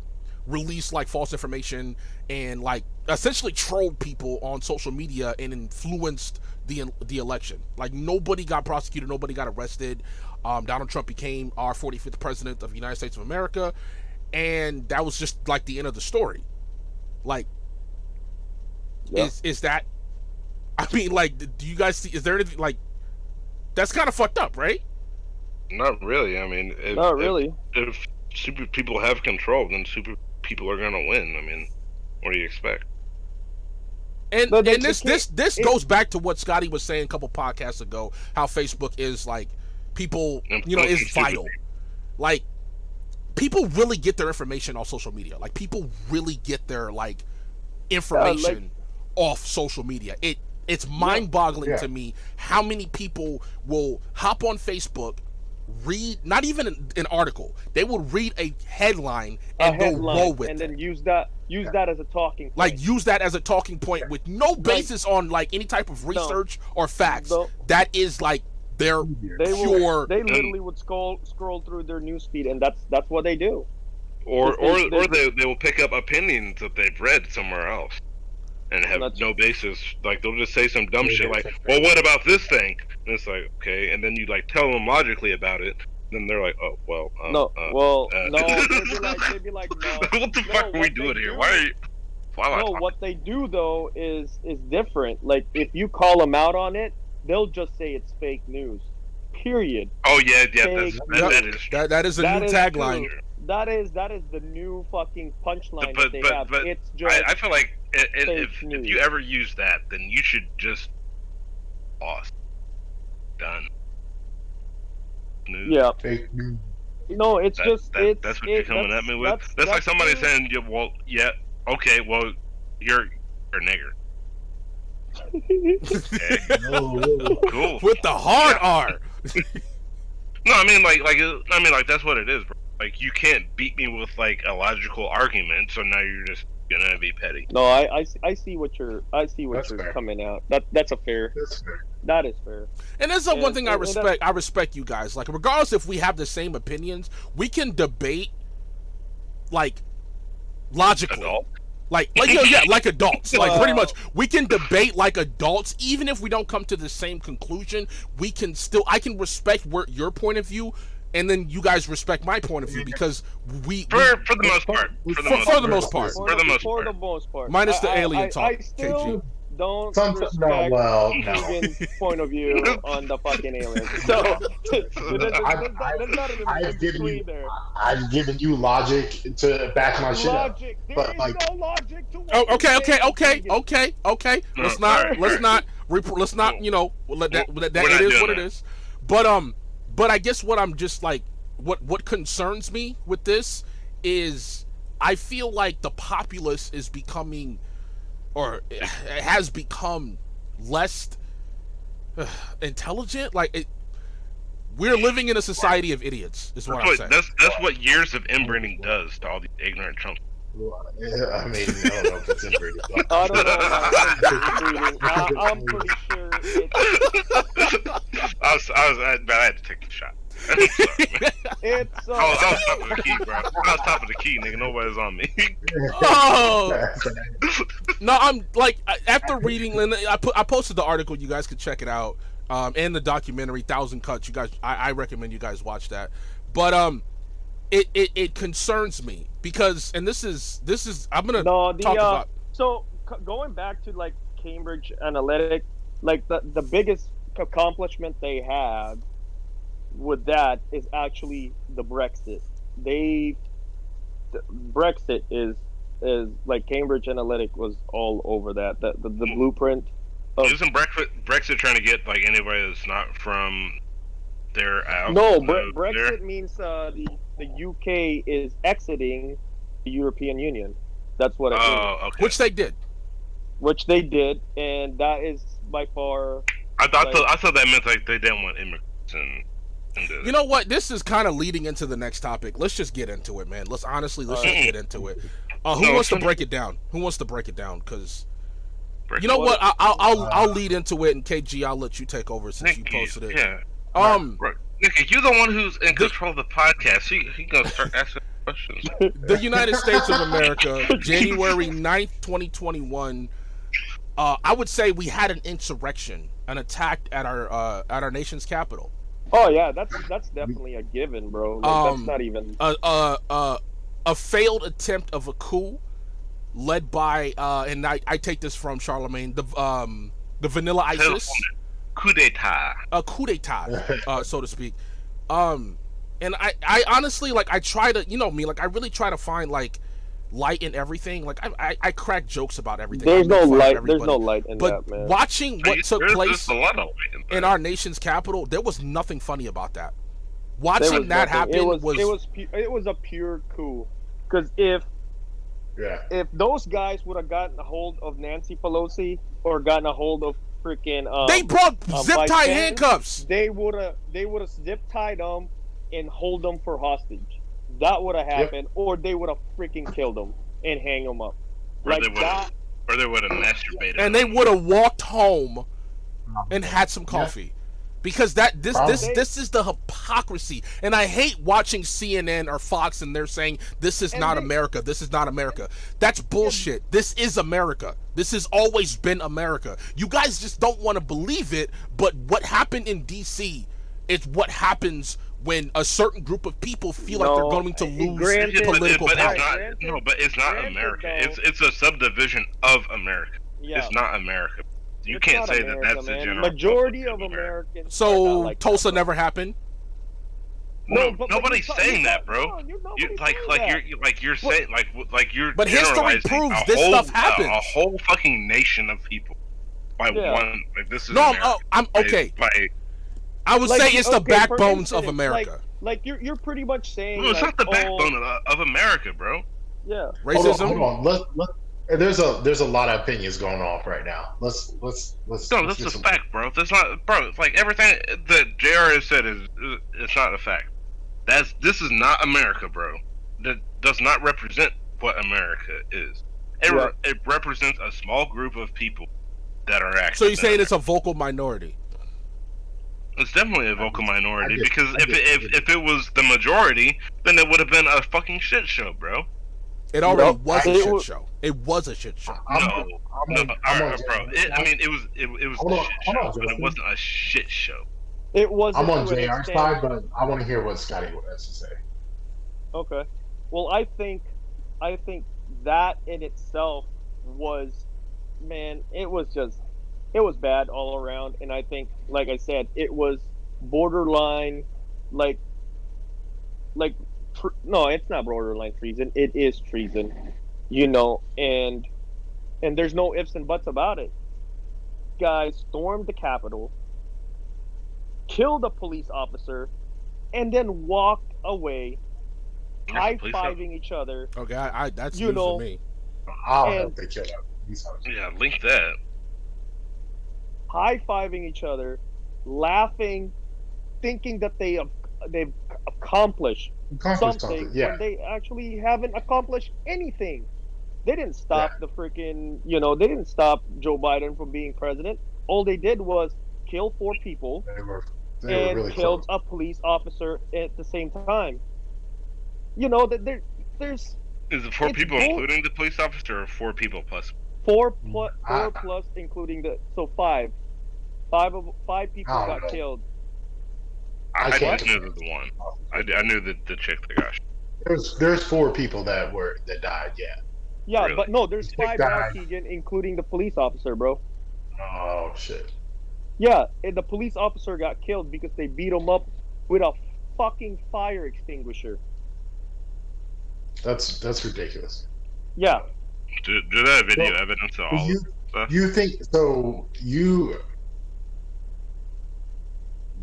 release like false information and like essentially trolled people on social media and influenced the the election. Like nobody got prosecuted, nobody got arrested. Um, Donald Trump became our 45th president of the United States of America, and that was just like the end of the story. Like, Yeah. is is that? I mean, like, do you guys see? Is there anything like? That's kind of fucked up, right? Not really. I mean, if, Not really. If, if super people have control, then super people are gonna win. I mean, what do you expect? And But and this this this it- goes back to what Scotty was saying a couple podcasts ago. How Facebook is like people, you know, is vital. Like people really get their information off social media. Like people really get their like information off social media. It it's mind-boggling Yeah. to me how many people will hop on Facebook, read not even an, an article. They will read a headline A and go headline, roll with it, and it then use that use that as a talking point. like use that as a talking point with no basis on like any type of research or facts. No. That is like their they pure. will, they literally would scroll scroll through their newsfeed, and that's that's what they do. Or They- or they- or they they will pick up opinions that they've read somewhere else. And have That's- no basis. Like they'll just say some dumb Yeah, shit like, "Well, what about this thing?" And it's like, okay, and then you like tell them logically about it. Then they're like, "Oh, well, uh, no, uh, well, uh, no, they'd be like, they'd be like, no. what the no, fuck are we what doing here? do- Why are you? Why am No, talking? what they do though is is different. Like if you call them out on it, they'll just say it's fake news. Period. Oh yeah, yeah, that's, Fake that, that news. that that is a That new is tagline. true. That is that is the new fucking punchline But- that they but- have. but it's just I, I feel like i- i- fake if if you ever use that, then you should just pause. Done. News. yeah. Fake news. No, it's That- just that- it's that's what it- you're coming at me with. That's, That's, like somebody the- saying, yeah, "Well, yeah, okay, well, you're you're a nigger." Okay, No, cool. With the hard R. No, I mean like like I mean like that's what it is. Bro. Like you can't beat me with like a logical argument, so now you're just gonna be petty. No, I, I, see- I see what you're I see what That's you're fair. coming out. That that's a fair. that's fair. That is fair. And that's the one thing I and- and respect. I respect you guys. Like regardless if we have the same opinions, we can debate like logically. Adult. Like, like yeah, yeah, like adults. Like pretty much, we can debate like adults, even if we don't come to the same conclusion. We can still, I can respect where your point of view, and then you guys respect my point of view because we, For we for the most part. For the For- most for the part. most part. For, For the most for part. the most part. Minus the I- I- alien I, talk, I still KG. don't Some, no, respect well, no. Point of view on the fucking aliens. So I've- not, there's not an I've given you- between there. I've given you logic to back my shit up. Logic. There but, is like- no logic to Oh, okay, okay, okay, okay, okay. No, Let's not, alright, let's not, let's not, you know, let that, let that it is what it that. is. But um, but I guess what I'm just like, what what concerns me with this is, I feel like the populace is becoming, or has become less uh, intelligent. Like it, we're living in a society of idiots. Is what That's I'm what saying. that's that's what years of inbreeding does to all these ignorant chumps. Yeah, I mean, I don't know if it's inbreeding. I don't know about inbreeding. I, I'm pretty sure it's, I was I was I, I it's uh, I was, I was top of the key, bro. I was top of the key, nigga. Nobody's on me. oh. No, I'm like after reading, and I put I posted the article. You guys could check it out, um, and the documentary Thousand Cuts. You guys, I, I recommend you guys watch that. But um, it, it it concerns me because, and this is this is I'm gonna no the talk uh, about. so c- going back to like Cambridge Analytica, like the the biggest accomplishment they had with that is actually the Brexit. They the Brexit is is like Cambridge Analytica was all over that. The the, the blueprint. Oh. Isn't Brexit Brexit trying to get like anybody that's not from there out? No, Bre- there? Brexit means uh, the the UK is exiting the European Union. That's what it means. Oh, okay. Which they did. which they did, and that is by far. I thought Like- I thought that meant like they didn't want immigrants in. In the, You know what? This is kind of leading into the next topic. Let's just get into it, man. Let's honestly, let's just get into it. Uh, who No, wants to break it down? Who wants to break it down? Because you know What? what? I, I'll I'll I'll lead into it, and KG, I'll let you take over since you Nikki, posted it. Yeah. Um, Right. Nikki, you're the one who's in control of the podcast. He he gonna start asking questions. the United States of America, January 9th, 2021. Uh, I would say we had an insurrection, an attack at our uh, at our nation's capital. Oh yeah, that's that's definitely a given, bro. Like, Um, that's not even. a a a, a failed attempt of a coup led by uh and I, I take this from Charlamagne the um the vanilla ISIS Coup d'état. a coup d'etat uh so to speak um and I I honestly like I try to you know me like I really try to find like light in everything like I I, I crack jokes about everything There's no light. There's no light in but that, man. watching what took There's- place a lot of in in our nation's capital there was nothing funny about that watching that nothing. happen it was, was, it was pu- it was a pure coup. Because if Yeah. if those guys would have gotten a hold of Nancy Pelosi or gotten a hold of freaking um, they brought um, zip tie Chancellor, handcuffs they would have they would have zip tied them and hold them for hostage. That would have happened, or they would have freaking killed them and hang them up. Or Like they that. Or they would have masturbated. and they would have walked home and had some coffee. Because that this this this is the hypocrisy. And i hate watching cnn or fox and they're saying this is And not they- america. This is not america. That's bullshit. This is america. This has always been america. You guys just don't want to believe it but what happened in dc is what happens when a certain group of people feel like they're going to uh, lose granted- Yeah, but, political but power it's not. Granted- no, but it's not granted, America. though- It's it's a subdivision of America. Yeah, It's not America. You It's can't say America, that that's the general. majority public of Americans. so like tulsa bro. never happened No, but- but nobody's you're saying that, bro. no, you're- You nobody's like like that. you're you- like you're But- saying like like you're But history proves this whole, stuff a- happens. A, whole fucking nation of people by Yeah. one like this is no I'm, America. I'm by- okay by i would Like, say it's the okay, for backbones of america Like you're you're pretty much saying. no, it's like, not the oh, backbone of, of America, bro. Yeah. Hold on, racism hold on. Let, let, there's a there's a lot of opinions going off right now. Let's let's let's. No, let's that's a some- fact, bro. That's not, bro. It's like everything that Jr. has said is, is it's not a fact. That's this is not America, bro. That does not represent what America is. It, re- it represents a small group of people that are so you're saying it's a vocal minority It's definitely a vocal minority I get- because I if get- it, if if it was the majority, then it would have been a fucking shit show, bro. It already Nope. was a shit wa- show. It was a shit show. I'm, no, I'm no, on, I'm on, alright, bro. It, I mean, it was it, it was a on, shit show, on, but it wasn't a shit show. It was. I'm on JR's side, but I want to hear what Scotty has to say. Okay. Well, I think, I think that in itself was, man, it was just, it was bad all around, and I think, like I said, it was borderline, like, like, tr- no, it's not borderline treason. It is treason, you know, and, and there's no ifs and buts about it. Guys stormed the Capitol, killed a police officer, and then walked away high fiving each other. Okay, I, I that's You news know- to me. I don't And- know they killed him. Yeah, link that. High fiving each other, laughing, thinking that they have they've accomplished Accomplished something, something. Yeah. when they actually haven't accomplished anything. They didn't stop the freaking you know they didn't stop Joe Biden from being president. All they did was kill four people They were they and really killed close. a police officer at the same time. You know that there there's Is it four people, bull- including the police officer, or four people plus? four plus four Ah. plus including the so five. Five of five people I got don't know. killed. I, I I can't- just knew that the one. I, I knew that the chick that got shot. There's there's four people that were that died. Yeah. Yeah, Really? but no, there's Chick five now. Keegan, including the police officer, bro. Oh shit. Yeah, and the police officer got killed because they beat him up with a fucking fire extinguisher. That's that's ridiculous. Yeah, Do, do that video Well, evidence of all you this stuff? you think so? You.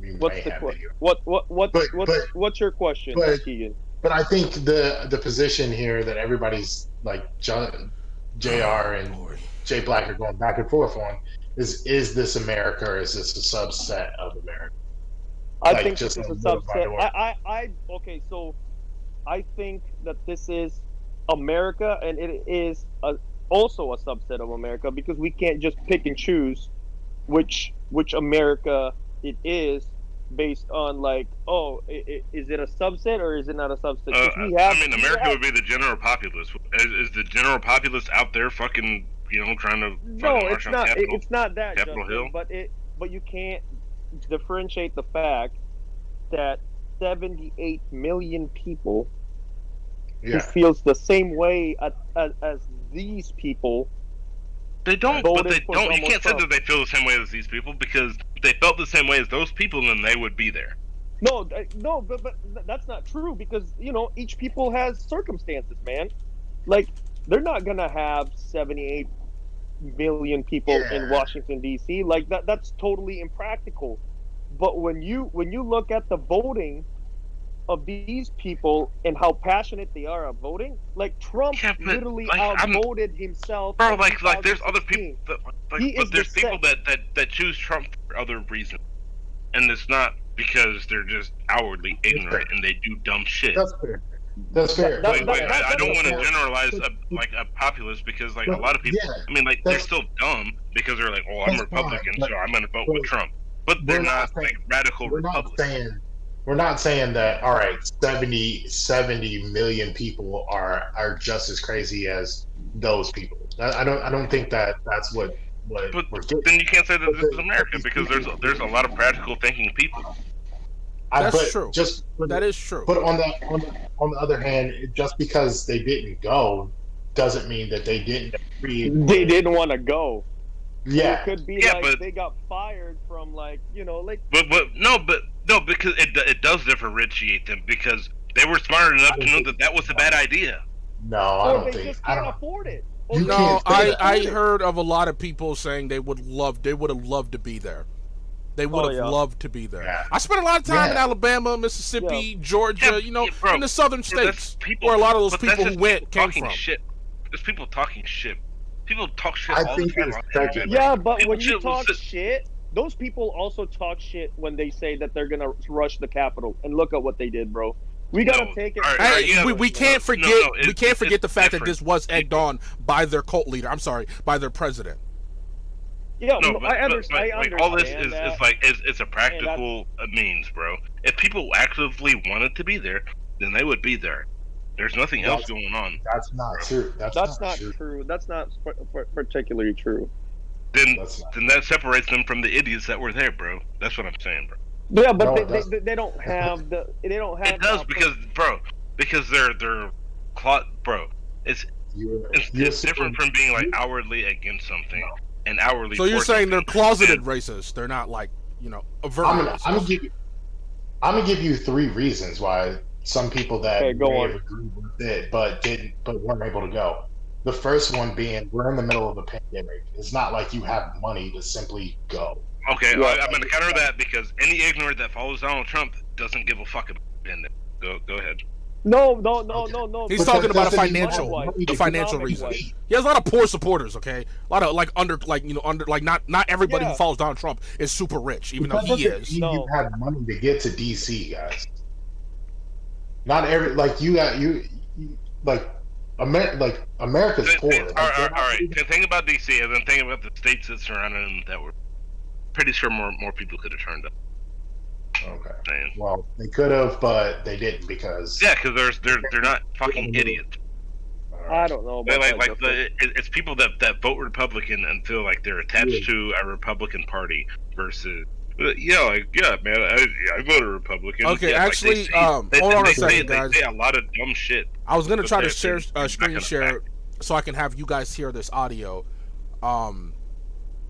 You what's may the have que- video. what what what But- what's but- what's your question, but- Keegan? But I think the the position here that everybody's like ju- Jr. Oh, and Jay Black are going back and forth on is is this America or is this a subset of America? I Like, think just this is a a little by subset. I, I, I, okay, so I think that this is America, and it is a, also a subset of America because we can't just pick and choose which which America it is based on like, oh, i- i- is it a subset or is it not a subset? Uh, 'Cause we have, I mean, America have- would be the general populace. Is, is the general populace out there fucking, you know, trying to No, it's not. it- Capitol? It's not that, Capitol Justin, Hill? but it. But you can't differentiate the fact that 78 million people who feels the same way as, as, as these people. They don't, but voted they don't. You can't say that they feel the same way as these people because if they felt the same way as those people, then they would be there. No, no, but but that's not true because you know each people has circumstances, man. Like they're not gonna have 78 million people in Washington D.C. Like that that's totally impractical. But when you when you look at the voting of these people and how passionate they are of voting, like Trump Yeah, but, literally like, I'm- outvoted himself. Bro, like, like there's other people, that, like, He but there's the people set- that, that that choose Trump for other reasons, and it's not because they're just outwardly ignorant and they do dumb shit. That's fair. That's fair. Like, that- like, I, I don't want to generalize a, like a populace because like a lot of people. Yeah, I mean, like they're still dumb because they're like, "Oh, I'm That's Republican, fine, but- so I'm going to vote but with Trump." But they're we're not not saying- like radical Republicans. Saying we're not saying that all right 70, 70 million people are are just as crazy as those people i, I don't i don't think that that's what what But we're getting then you can't say that But this is America because there's people- there's a lot of practical thinking people. I, That's true. just for That is true. but on the on the on the other hand just because they didn't go doesn't mean that they didn't agree They didn't want to go. yeah It could be Yeah, like but- they got fired from like you know like But but no, but no, because it it does differentiate them because they were smart enough to know that that was a bad idea. no i or don't they think just i can't don't afford it. You Or No, they can't just I, I afford heard of a lot of people saying they would love they would have loved to be there. They would Oh, have yeah. loved to be there. Yeah. I spent a lot of time in Alabama, Mississippi, Georgia, Yeah, you know, yeah, bro. in the southern Bro, that's states, people- where a lot of those but that's people who just went people came talking from. Shit. There's people talking shit. People talk shit I all the think time the internet. speculation. Yeah, but People when you talk sit- shit, those people also talk shit when they say that they're gonna rush the Capitol. And look at what they did, bro. We gotta No, take it. all right, Hey, all right, yeah, we, we can't no, forget no, we can't forget the fact that this was egged on by their cult leader. I'm sorry, by their president. Yeah, No, no, but, I, but, under, but, I like understand all this is, that. is like is it's a practical uh means, bro. If people actively wanted to be there, then they would be there. There's nothing else going on. that's not true that's, That's not, not true true. That's not particularly true. Then that's not then that separates them from the idiots that were there, bro. That's what I'm saying, bro. Yeah, but No, they, they, they, they don't have the they don't have It does the- because, bro, because they're they're clot, bro. It's you it's, you it's different from being like outwardly against something and outwardly. So you're saying they're something. closeted racists. They're not like, you know, avert I'm gonna, I'm gonna give you, I'm gonna give you three reasons why some people that Okay, go may on. have agreed with it but didn't, but weren't able to go. The first one being we're in the middle of a pandemic. It's not like you have money to simply go. Okay, Yeah. I, I'm going to counter that because any ignorant that follows Donald Trump doesn't give a fuck about it. Go go ahead. No, no, no, Okay. no, no. He's But talking about a financial, the financial reason. wise. He has a lot of poor supporters. Okay, a lot of like under, like you know, under, like not not everybody Yeah. who follows Donald Trump is super rich, even though That he doesn't is. mean No. You have money to get to DC, guys. Not every like you got you, you like Amer like America's Th- poor. th- Like, all right, they're all not right. even- Th- Think about DC and then think about the states that surrounded them that were pretty sure more more people could have turned up. Okay. Man. Well, they could have, but they didn't because Yeah, because there's they're they're not fucking idiots. I don't know. They About like that, like the, it's people that that vote Republican and feel like they're attached Yeah. to a Republican party versus. Yeah, like yeah, man, I, I voted Republican. Okay, Yeah, like, actually, they say, um, they, hold they, on a they say- second, they guys. say a lot of dumb shit. I was gonna try to share they're uh, screen share back. so I can have you guys hear this audio. Um,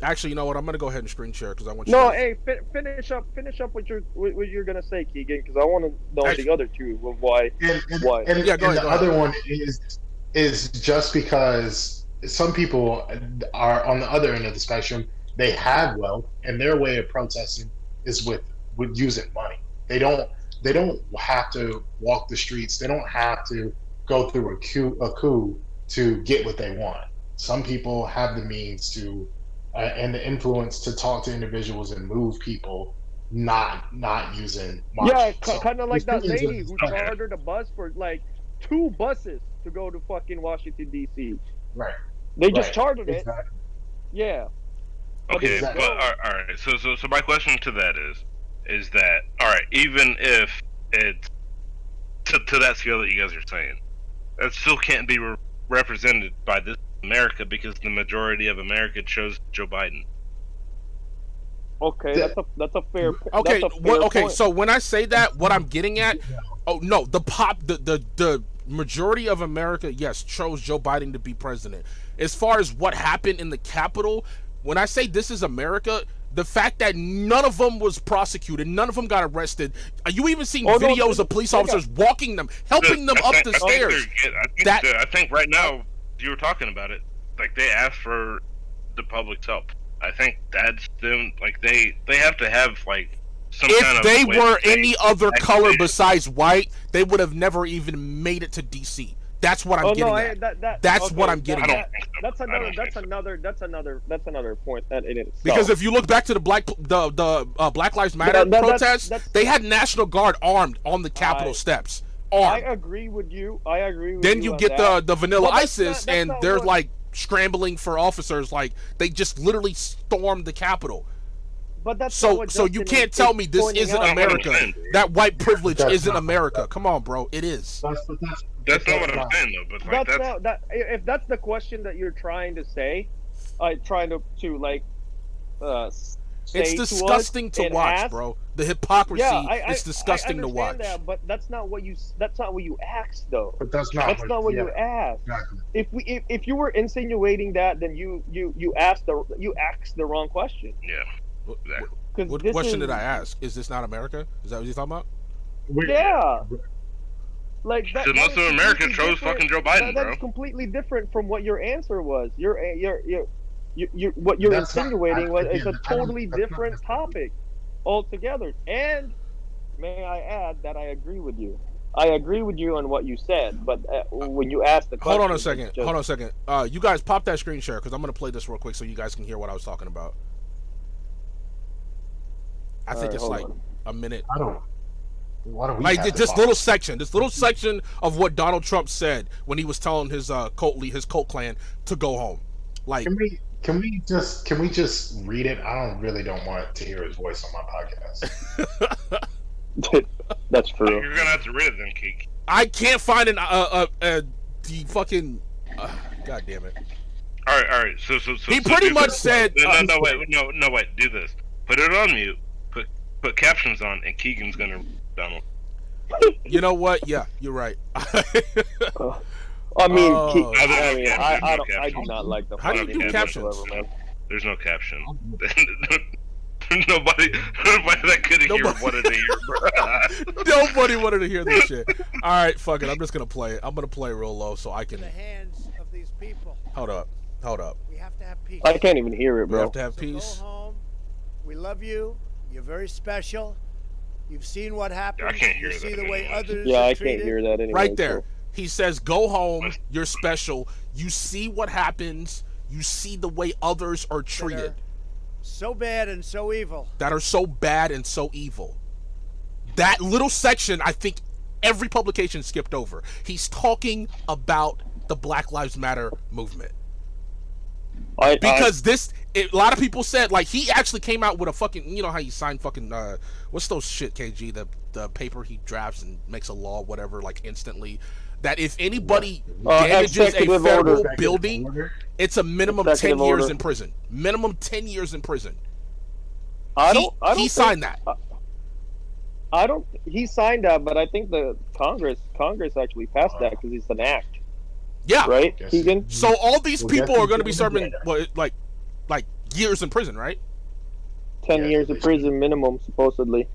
actually, you know what? I'm gonna go ahead and screen share because I want you. No, guys- hey, fi- finish up, finish up what you're what, what you're gonna say, Keegan, because I want to know Actually- the other two. of Why? and, and, Why? and, Yeah, go and ahead, the go ahead. other one is is just because some people are on the other end of the spectrum. They have wealth, and their way of protesting is with with using money. They don't they don't have to walk the streets. They don't have to go through a coup a coup to get what they want. some people have the means to uh, and the influence to talk to individuals and move people not not using marching. Yeah, So kind of like that lady who chartered a bus for like two buses to go to fucking Washington D.C. right They just right, chartered it. Yeah. Okay, but all all right. So, so, so my question to that is, is that all right? Even if it's to, to that scale that you guys are saying, that still can't be re- represented by this America because the majority of America chose Joe Biden. Okay, that's a that's a fair. po- Okay, that's a what, okay. point. So when I say that, what I'm getting at, oh no, the pop, the the the majority of America, yes, chose Joe Biden to be president. As far as what happened in the Capitol, when I say this is America, the fact that none of them was prosecuted, none of them got arrested. Are you even seeing Oh, no, videos they- of police officers walking them, helping them up think- the I stairs? they're- I think, That- I think right now you were talking about it. Like they asked for the public's help. I think that's them. Like they they have to have like some kind of If they were any other color besides white, they would have never even made it to DC. That's what I'm oh getting no, I, that, that, That's okay, what I'm getting I don't that- That's another. That's another. That's another. That's another point that in itself. Because if you look back to the black the the uh, Black Lives Matter That- that- protests, that's- they had National Guard armed on the Capitol I- steps. I agree with you. I agree with you. then you. you on get that. the the Vanilla But that's not- ISIS, that's and they're what- like scrambling for officers. Like they just literally stormed the Capitol. But that's So so you can't tell me this isn't out. America. That white privilege That's isn't America. Come on, bro. It is. That's, but that's, That's not what I'm saying though. But like That's, that's, not that. If that's the question that you're trying to say, uh, trying to to like, uh, say It's to us disgusting to, and watch, ask- bro. The hypocrisy Yeah, I, I, is disgusting I to understand watch. That, but that's not what you. That's not what you asked, though. But that's not. That's not what yeah, you asked. Exactly. If we, if, if you were insinuating that, then you you you asked the you asked the wrong question. yeah. What, Exactly. What question is, did I ask? Is this not America? Is that what you're talking about? We- Yeah. Like that. That most of America chose different- fucking Joe that- Biden, That bro. is completely different from what your answer was. Your your your you, you what you're That's not- insinuating I- was is a again, I don't- totally that's not- different topic altogether. And may I add that I agree with you. I agree with you on what you said, but uh, when you asked the question, Hold on a second. just- Hold on a second. Uh, you guys pop that screen share because I'm gonna play this real quick so you guys can hear what I was talking about. I think Alright, it's like on. a minute. I don't. Why do we Like have th- to this follow? little section, this little section of what Donald Trump said when he was telling his uh cult le- his cult clan to go home. Like Can we? Can we just? Can we just read it? I don't really don't want to hear his voice on my podcast. That's true. You're gonna have to read it then, Keek. I can't find an uh uh, uh the fucking uh, god damn it. All right, all right. So, so, so He so pretty do much this. said No, uh, no, no, wait, no, no, wait. Do this. Put it on mute. Put put captions on, and Keegan's gonna Donald. you know what? Yeah, you're right. I mean, Oh. he- I don't I mean, yeah, I, I no don't, I do not like the How do you fucking do captions? whatsoever, man. There's no caption. nobody, nobody that could hear Nobody- wanted to hear, bro. Nobody wanted to hear this shit. All right, fuck it. I'm just gonna play it. I'm gonna play real low so I can. the hands of these people. Hold up. Hold up. We have to have peace. I can't even hear it, bro. We have to have So peace. Go home. We love you. You're very special. You've seen what happens. I can't hear you see that the way anyway. others Yeah, are I can't hear that anyway. Right there. so- He says, "Go home. You're special. You see what happens. You see the way others are treated are So bad and so evil. that are so bad and so evil." That little section, I think every publication skipped over. He's talking about the Black Lives Matter movement. I, because this it, a lot of people said like he actually came out with a fucking you know how you sign fucking uh what's those shit kg the the paper he drafts and makes a law whatever like instantly that if anybody Uh, damages a federal order. building Order? it's a minimum Executive 10 years order. in prison minimum 10 years in prison I, I don't. I don't he think- signed that I don't. He signed that, but I think the Congress Congress actually passed that because it's an act, yeah right, Keegan? so all these Well, people guess are going to be serving that? what, like like years in prison right Ten Yeah, years of prison minimum, supposedly.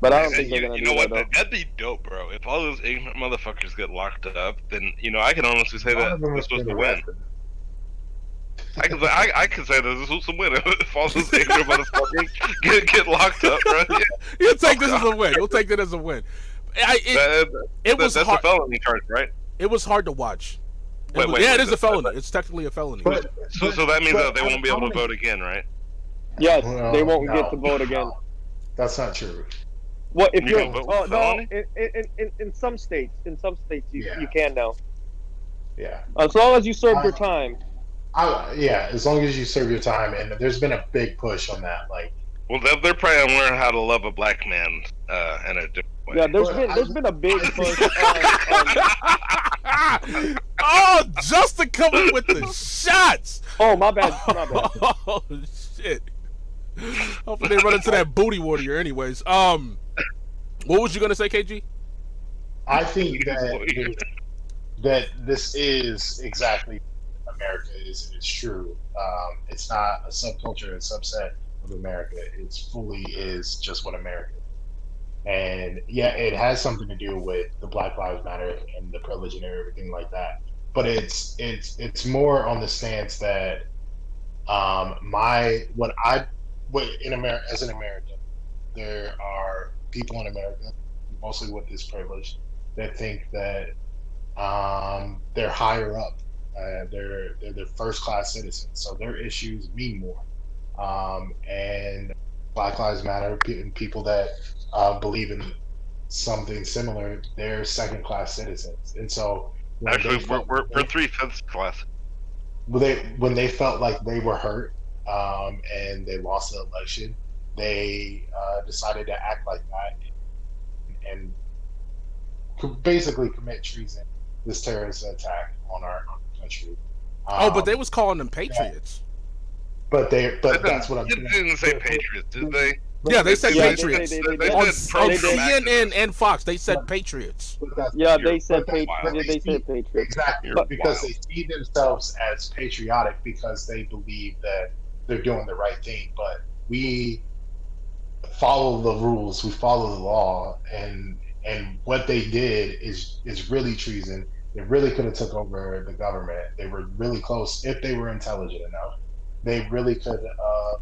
But I don't And think they're gonna you do know that what? That, that'd be dope, bro. If all those ignorant motherfuckers get locked up, then you know I can honestly say that of them we're supposed to win. I can I, I can say that this was a win. if all those ignorant motherfuckers get get locked up, bro. Yeah, you'll take oh, this as a win you'll take that as a win I, it, that, it that- was that's hard a felony charge, right? it was hard to watch Wait, wait, yeah, wait, it is a felony. It's technically a felony. But, So, so that means but that they won't be able to vote again, right? Yes, Well, they won't no, get to vote again. no. That's not true. What if You you're? vote Oh no, in, in, in, in some states, in some states you, Yeah. you can now. Yeah. As long as you serve your Uh, time. I, yeah, as long as you serve your time, and there's been a big push on that. Like, Well, they're, they're probably gonna learn how to love a black man uh, in a different way. Yeah, there's But been I- there's been a big push on, on oh, Justin coming with the shots. Oh my bad, my bad. Oh shit! Hopefully they run into that booty warrior. Anyways, um, what was you gonna say, KG? I think that that this is exactly what America is. It's true. Um, it's not a subculture, a subset of America. It's fully is just what America. And yeah, it has something to do with the Black Lives Matter and the privilege and everything like that. But it's it's it's more on the stance that um, my what I what in America as an American, there are people in America, mostly with this privilege, that think that um, they're higher up. Uh, they're they're the first class citizens, so their issues mean more. Um, and Black Lives Matter, and people that uh, believe in something similar, they're second class citizens. And so Actually, they we're, felt- we're, we're three fifths class. when they when they felt like they were hurt um, and they lost the election, they uh, decided to act like that and co- basically commit treason, this terrorist attack on our, on our country. oh, but Um, they was calling them patriots. but they They but that's what I'm they didn't say Patriots, did they? Yeah, they said Yeah, patriots. they- They, they- they on said on they. CNN and Fox, they said patriots. Yeah, they said patriots. They, they said patriots. Exactly, You're because wild. they see themselves as patriotic because they believe that they're doing the right thing. But we follow the rules, we follow the law, and and what they did is is really treason. They really could have took over the government. They were really close if they were intelligent enough. They really could have uh,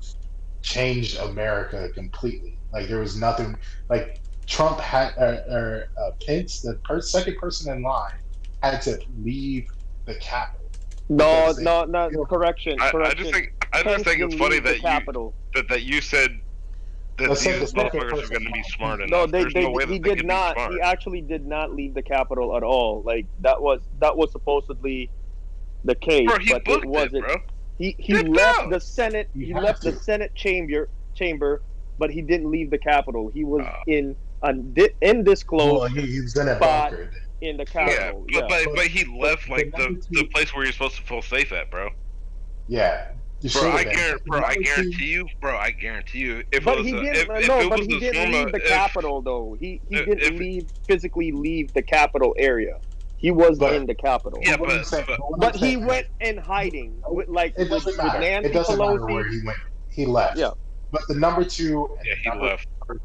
changed America completely. Like there was nothing like Trump had or, or uh, Pence, the per- second person in line, had to leave the Capitol. No, Because they- no, no. Correction, I, I just think I Pence just think it's funny that you that, that you said that Let's these the second motherfuckers are going to be smart enough. No, they, There's they, no way he that they did can not. He actually did not leave the Capitol at all. Like that was that was supposedly the case, bro, he but it it, wasn't. bro. He he Get left out. the Senate. You He have left the. Senate chamber chamber, but he didn't leave the Capitol. He was Oh. in a di- undisclosed Well, he, he was in a spot. bunker. in the Yeah, Capitol. but, but But- but he left but like the the, number the place where you're supposed to feel safe at, bro. Yeah, Bro, I been. guarantee, bro, I guarantee you, bro, I guarantee you, if But it was he a, didn't. if, if no, it but he didn't form leave the if- Capitol though. He he if- didn't if- leave physically leave the Capitol area. He was But- in the Capitol. Yeah, but- saying- but- But he saying- went in hiding, with, like It with, doesn't with matter. Nancy It doesn't matter Pelosi. where he went. He left. Yeah. But the number two and Yeah, the he number left. four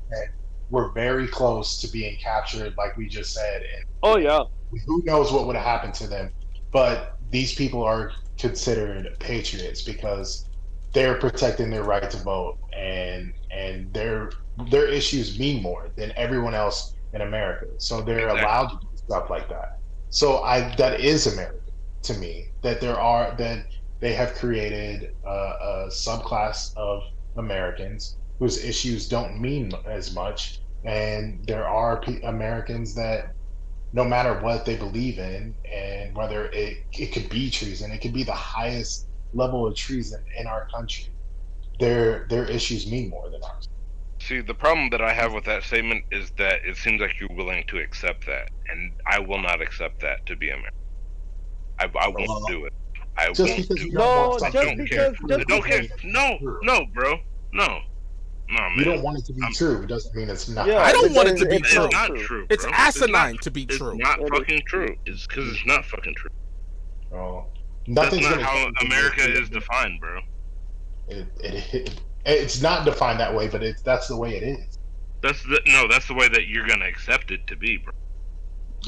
were very close to being captured, like we just said, and Oh yeah, who knows what would have happened to them. But these people are considered patriots because they're protecting their right to vote, and and their their issues mean more than everyone else in America. So they're Exactly. allowed to do stuff like that. So I that is America to me. That there are that they have created a, a subclass of Americans whose issues don't mean as much, and there are pe- Americans that no matter what they believe in and whether it it could be treason it could be the highest level of treason in our country their their issues mean more than ours See, the problem that I have with that statement is that it seems like you're willing to accept that, and I will not accept that to be American. I, I won't Well, do it. I just won't because do you it. No, want I just don't to be because- true I just don't doesn't care. No, true. no, bro, no, no, man. you don't want it to be I'm- true it doesn't mean it's not Yeah, I don't want it to be It's true. not true. It's bro. asinine not- to be true. It's true. not It is. fucking true. It's because it's not fucking true. Oh, That's not how. America is defined, bro. it, it, it, it's not defined that way but it's that's the way it is That's the no. That's the way that you're gonna accept it to be, bro.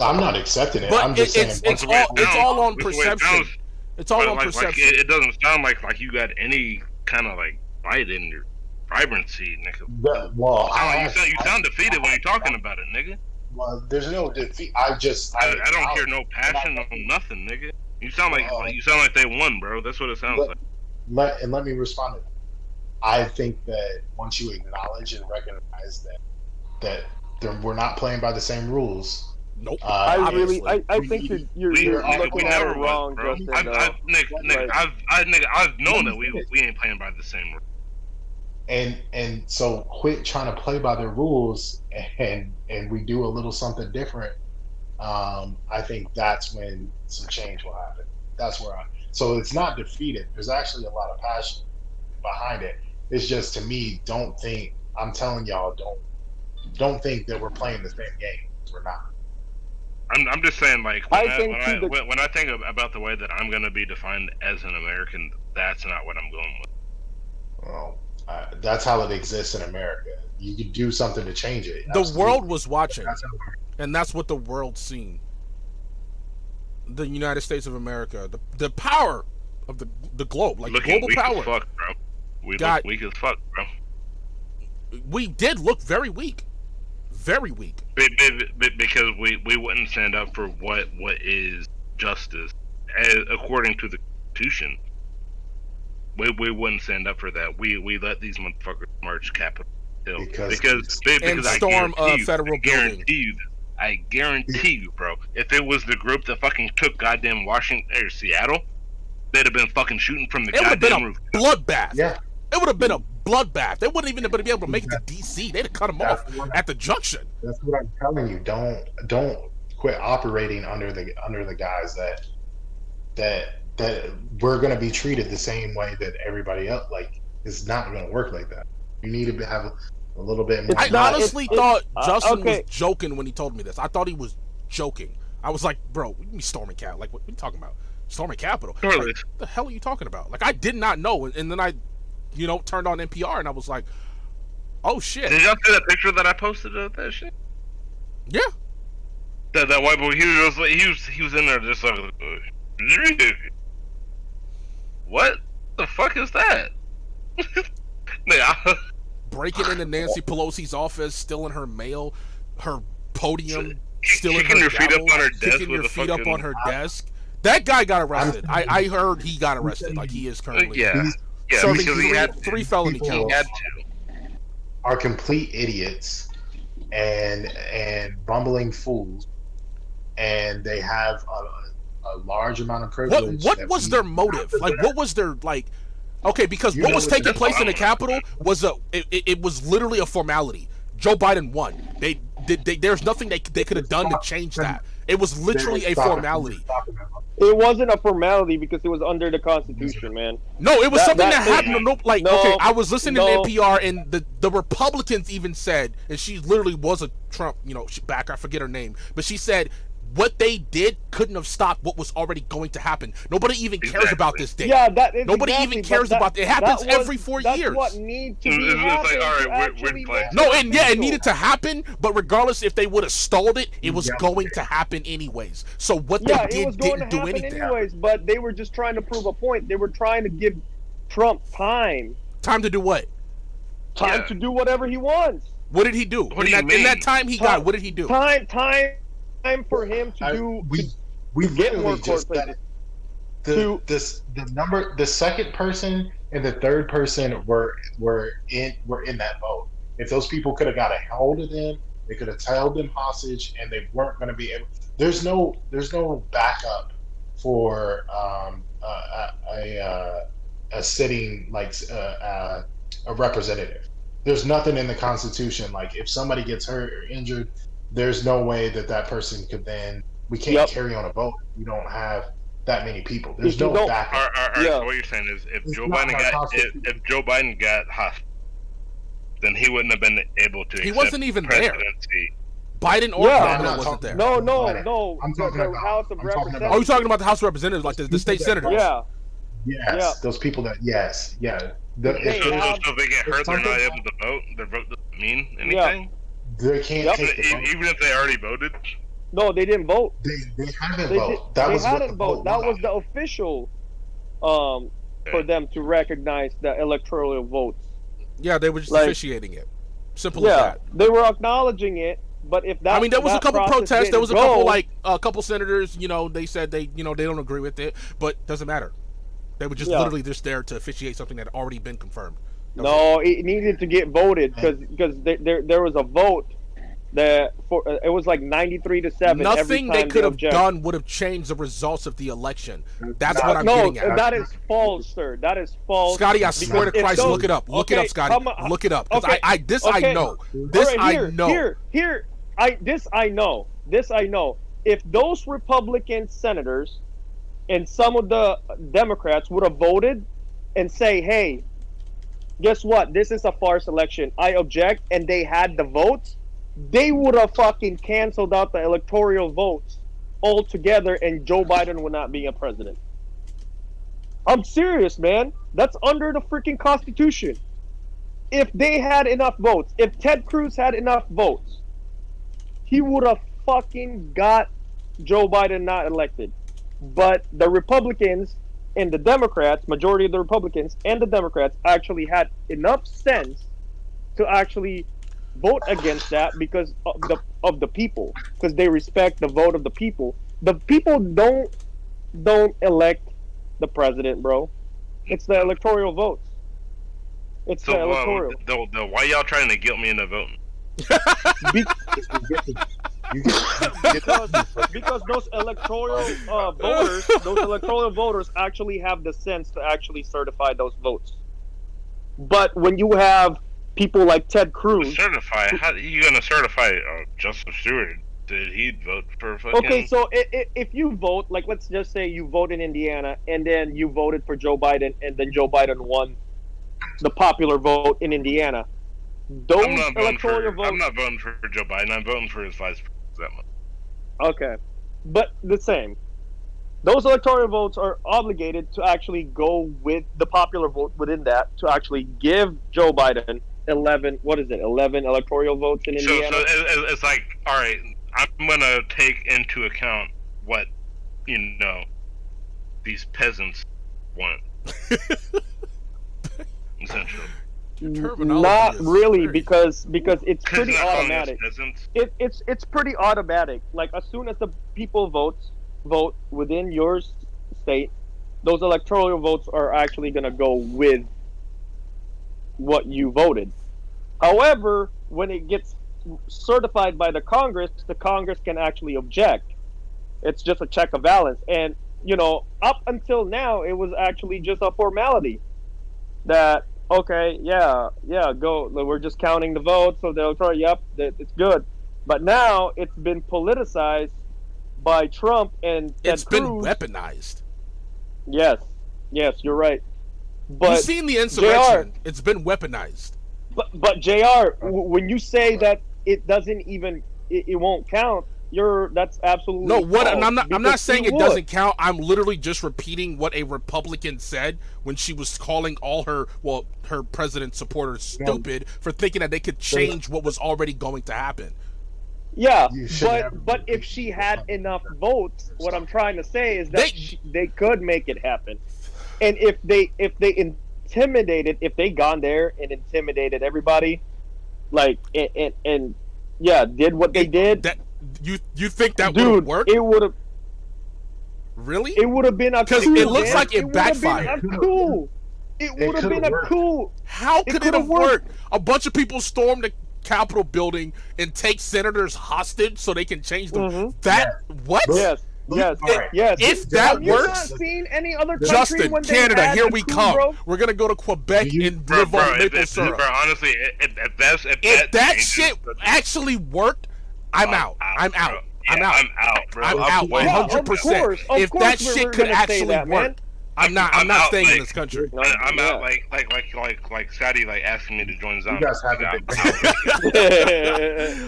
i'm not accepting it But i'm just it- saying it's- it's all- it it's all on It's the way it perception. It's all but on like, like, perception. it, it doesn't sound like like you got any kind of like fight in your vibrancy, nigga. The- well I, you sound you sound defeated when you're talking about it, nigga. well, there's no defeat i just I, I don't hear no passion, no nothing, nigga. You sound like Well, you sound like they won, bro. That's what it sounds Let- like. let and let me respond to that. I think that once you acknowledge and recognize that that they're- we're not playing by the same rules, Nope. uh, I really, obviously. I, I think you're you're, We, you're we- looking we at it wrong, bro. Justin. I've. I've, Nick, Nick, Like- I've, I, Nick, I've known that we we ain't playing by the same rules. and and so quit trying to play by their rules and and we do a little something different um i think that's when some change will happen that's where i so it's not defeated there's actually a lot of passion behind it it's just to me don't think i'm telling y'all don't don't think that we're playing the same game we're not I'm, I'm just saying, like, I when I, think when, I, the- when, when I think about the way that I'm going to be defined as an American, that's not what I'm going with. well uh, that's how it exists in america you could do something to change it the Absolutely. world was watching, That's how- and that's what the world seen. The United States of America, the the power of the the globe, like Looking global power. fuck, bro. We God- look weak as fuck, bro. We did look very weak, very weak. Be- be- be- because we, we wouldn't stand up for what what is justice as, according to the Constitution. We, we wouldn't stand up for that. We we let these motherfuckers march Capitol Hill Because- because be- And because I storm guarantee a you- federal I guarantee you. I guarantee you, bro. If it was the group that fucking took goddamn Washington or Seattle, they'd have been fucking shooting from the It would have been goddamn a roof. bloodbath. yeah It would have been a bloodbath. They wouldn't even be able to make it to DC. They'd have cut them off what- at the junction. That's what I'm telling you. Don't don't quit operating under the under the guys that that that we're gonna be treated the same way that everybody else. Like it's not gonna work like that. You need to have a, a little bit more. I not- honestly it- it- thought uh, Justin okay. was joking when he told me this. I thought he was joking. I was like, bro, what do you mean storming cap? Like, what, what are you talking about? Storming Capitol? Sure, Like, what the hell are you talking about? Like, I did not know. And, and then I, you know, turned on NPR and I was like, oh shit. Did y'all see that picture that I posted of that shit? Yeah. That that white boy, he was like, he was he was in there just like, uh, what the fuck is that? yeah. Breaking into Nancy Pelosi's office, stealing her mail, her podium, stealing kicking her your feet up on her desk kicking with your feet up on her desk. That guy got arrested. I, I heard he got arrested. Like he is currently yeah, yeah, serving because he had three felony People- He counts. had to. are complete idiots and and bumbling fools, and they have a, a large amount of What privilege. what that was their motive? Like what was their like? Okay, because You what was taking that's place in the Capitol was a it, it, it was literally a formality. Joe Biden won. They did. They, there's nothing they they could have done to change that. It was literally a formality. It wasn't a formality because it was under the Constitution, man. No, it was That- something that, that- happened. No, like no, okay, I was listening no. to NPR and the the Republicans even said, and she literally was a Trump, you know, back. I forget her name, but she said what they did couldn't have stopped what was already going to happen. Nobody even cares Exactly. about this day. Yeah, that is Nobody exactly, even cares that- about it. It happens was- every four that's years. what needs to be it's like, happening all right, we're- we're No, and yeah, it needed to happen, but regardless if they would have stalled it, it was Yeah. going to happen anyways. So what Yeah, they it was did going to didn't do happen anything. anyways, but they were just trying to prove a point. They were trying to give Trump time, Time to do what? time Yeah. to do whatever he wants. What did he do? What in, do you that, in that time he Time- got, what did he do? Time, time, time for him to I- do. we to we get more just the To- this the number the second person and the third person were were in were in that boat. If those people could have got a hold of them, they could have held them hostage, and they weren't going to be able. There's no there's no backup for um, a, a, a, a sitting like uh, uh, a representative. There's nothing in the Constitution like if somebody gets hurt or injured, there's no way that that person could then we can't Yep. carry on a vote. We don't have that many people. There's If no don't- backup. All right, all right, all right, Yeah. what you're saying is, if It's Joe Biden got if, if Joe Biden got hostile, then he wouldn't have been able to. He wasn't even there. Biden or Yeah. Kamala wasn't talking- there. No, no, Biden. no. I'm talking the about- House of I'm talking about- Representatives. Oh, you're talking about the House of Representatives, like the, the state senators. Yeah, Yes, Yeah. those people that yes, yeah. The, if So, they, so, so if they get hurt, they're not able to vote. Their vote doesn't mean anything. They can't Yep. take the vote. Even if they already voted. no, they didn't vote. They, they haven't They, voted. did, That they was hadn't the vote. vote That was. was the official, um, for them to recognize the electoral votes. Yeah, they were just Like- officiating it. Simple as Yeah, that. they were acknowledging it, but if that I mean, there was a couple protests. There was a didn't couple like a couple senators. You know, they said they you know they don't agree with it, but doesn't matter. They were just Yeah. literally just there to officiate something that had already been confirmed. That No, it needed to get voted because because there, there there was a vote that for uh, it was like ninety three to seven. every Nothing time they could have object. done would have changed the results of the election. That's No, what I'm no, getting at. that is false, sir. That is false. Scotty, I swear to Christ, those- look it up. Look it up, Scotty. come on. Look it up. Because Okay, I, I, this I know. This All right, here, I know. Here, here, I this I know. This I know. If those Republican senators and some of the Democrats would have voted and say, "Hey, guess what? This is a farce election. I object," and they had the votes, they would have fucking canceled out the electoral votes altogether, and Joe Biden would not be a president. I'm serious, man. That's under the freaking Constitution if they had enough votes, if Ted Cruz had enough votes, he would have fucking got Joe Biden not elected. But the Republicans and the Democrats, majority of the Republicans and the Democrats, actually had enough sense to actually vote against that because of the of the people, because they respect the vote of the people. The people don't don't elect the president, bro. It's the electoral votes. It's So the uh, electoral. the, the, why y'all trying to guilt me into voting? Be- You get, because because those electoral uh, voters, those electoral voters actually have the sense to actually certify those votes. But when you have people like Ted Cruz, Certify? How are you gonna certify uh, Justin Stewart? Did he vote for fucking? okay, so i i if you vote, like let's just say you vote in Indiana and then you voted for Joe Biden and then Joe Biden won the popular vote in Indiana, those I'm not voting for. votes. I'm not voting for Joe Biden. I'm voting for his vice president. Okay, but the same. Those electoral votes are obligated to actually go with the popular vote within that to actually give Joe Biden eleven. What is it? Eleven electoral votes in So, so Indiana. it, it- it's like, all right, I'm gonna take into account what you know these peasants want. Essentially, terminology Not really, very- because because it's pretty not calling us automatic. It, it's it's pretty automatic. Like as soon as the people votes vote within your state, those electoral votes are actually going to go with what you voted. However, when it gets certified by the Congress, the Congress can actually object. It's just a check of balance, and you know, up until now, it was actually just a formality. That okay, yeah, yeah, go. We're just counting the votes, so they'll try. Yep, that it's good. But now it's been politicized by Trump and Ted It's been weaponized. Yes, yes, you're right. But you've seen the insurrection. It's been weaponized. but but Jr. w- When you say that it doesn't even it, it won't count, you're that's absolutely No, what? And I'm not. I'm not saying it it would. doesn't count. I'm literally just repeating what a Republican said when she was calling all her, well, her president supporters stupid for thinking that they could change what was already going to happen. Yeah, but but if she had enough votes, what I'm trying to say is that They- she, they could make it happen. And if they if they intimidated, if they gone there and intimidated everybody, like and and, and yeah, did what they It- did, That you you think that would work? it would have Really? it would have been a 'Cause coup. it looks man. like it would have been backfired. A coup. It It would have been a worked. coup. How could it could've worked. worked? A bunch of people storm the Capitol building and take senators hostage so they can change them. Mhm. That what? Yes, yes, Alright. yes. If that Have you not works, seen any other country Justin, when Canada, had here we coup, come. bro? We're gonna go to Quebec You- and Bro, live bro, on maple if, syrup. bro, honestly, if, if that's if, if that changes shit the- actually worked, I'm out. I'm bro. out. Yeah, I'm out. I'm out, bro. I'm I'm out. One Yeah, hundred of percent. course, of If that we're- shit could actually that, work, man. I'm not. I'm, I'm not out, staying in this country. No, I, I'm yeah. out like like like like like Scotty like asking me to join Zombie. guys haven't been-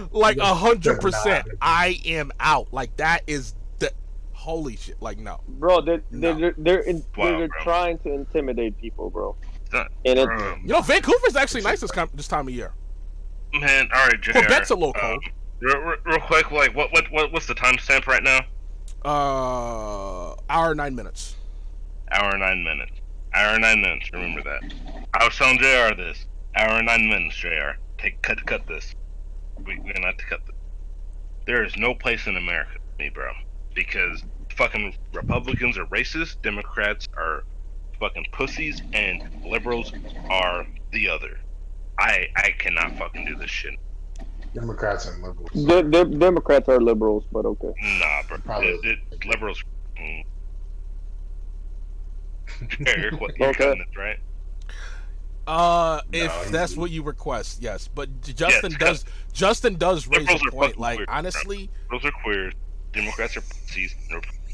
like a hundred percent. I am out. Like that is the holy shit. Like no. bro, they're No. they're they're, in, Wow, they're bro. trying to intimidate people, bro. Bro, And it, You know, Vancouver's actually nice this, com- this time of year. man, all right, JR. Quebec's a little um, cold. real, real, real quick, like what what what what's the timestamp right now? Uh, hour nine minutes. Hour nine minutes. Hour nine minutes. Remember that. I was telling Jr. this. Hour nine minutes, Jr. Take cut cut this. We, we're gonna have to cut this. there is no place in America for me, bro. Because fucking Republicans are racist, Democrats are fucking pussies, and liberals are the other. I I cannot fucking do this shit. Democrats and liberals. De- de- Democrats are liberals, but okay. Nah, bro. Probably. The- the liberals. Mm. Eric, what Okay. cutting right? Uh, if he's- that's what you request, yes. But Justin Yes, does. Justin does raise Liberals a point. Like weird, honestly, Liberals are queer, Democrats are pussies,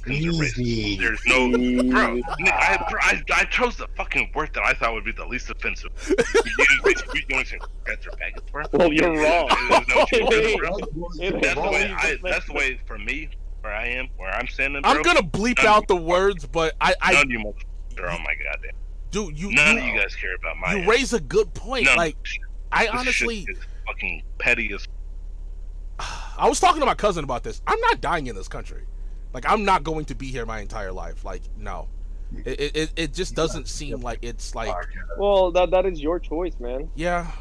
and Republicans are racist. Easy. There's no, bro. I, bro, I, I chose the fucking word that I thought would be the least offensive. you, you, you, you want to say Democrats are faggots, bro? Well, you're wrong. Is that what you did, bro? It That's the way. I, that's the way for me, where I am, where I'm standing. Bro, I'm gonna bleep none- out the words, but I, I None of you motherfuckers are on my goddamn. do you. None you, of you guys care about my. you ass. raise a good point. None. Like I This honestly, shit is fucking petty as. I was talking to my cousin about this. I'm not dying in this country. Like I'm not going to be here my entire life. Like no, it it, it- just doesn't seem like it's like Well, that that is your choice, man. yeah.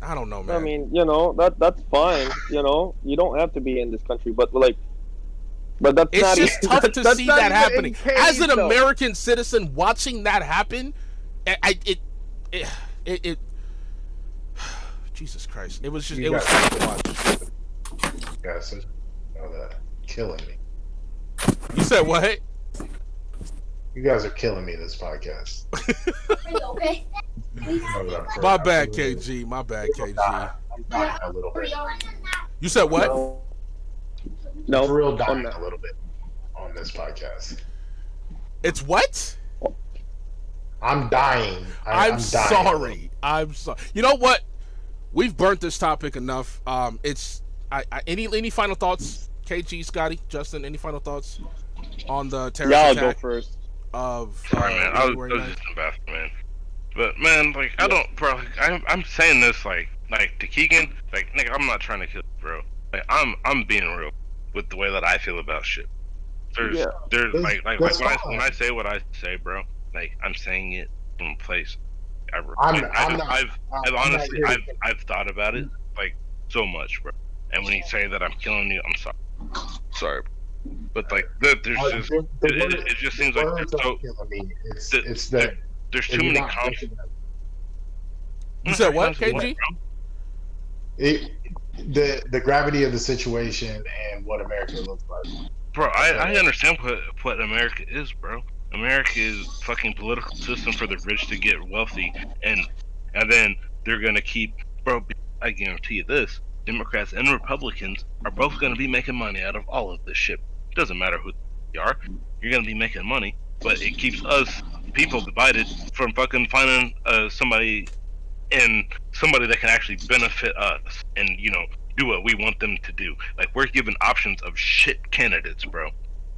I don't know, man. I mean, you know, that that's fine. You know, you don't have to be in this country, but like, but that's it's not. just even- tough to that's see not that happening. in As an though. American citizen, watching that happen, I, it, it, it, it, Jesus Christ, it was just, You it was got- tough to watch. Guys, know that killing me. You said what? You guys are killing me in this podcast. Okay. Know that I'm My bad, KG. My bad, KG. I'm dying a little bit. You said what? No, no, for real dying a little bit on this podcast. It's what? I'm dying. I, I'm, dying. sorry. I'm sorry. You know what? We've burnt this topic enough. Um, it's I, I any any final thoughts? KG, Scotty, Justin, any final thoughts on the terrorist Yeah, I'll go first. of Sorry, uh, man. I was, January I was 9th? just invested, man. But man, like I don't, bro. Like, I'm I'm saying this like like to Keegan, like nigga, I'm not trying to kill, you, bro. Like I'm I'm being real with the way that I feel about shit. There's Yeah. there's That's- like like, like when, I, when I say what I say, bro, like I'm saying it from a place. I, I'm- like, I'm I've, not- I've, I'm I've honestly I've I've thought about it like so much, bro. And when you say that I'm killing you, I'm sorry. Sorry, but like there- there's Uh, just the- the it, it, word- it just seems like there's so. It's, the- it's the there's too many not conflicts. You said what, KG? it, the the gravity of the situation and what America looks like. Bro, I, I understand what what America is, bro. America is fucking political system for the rich to get wealthy, and and then they're gonna keep, bro. I guarantee you this: Democrats and Republicans are both gonna be making money out of all of this shit. Doesn't matter who you are, you're gonna be making money, but it keeps us people divided from fucking finding uh, somebody and somebody that can actually benefit us and you know do what we want them to do. Like we're given options of shit candidates, bro.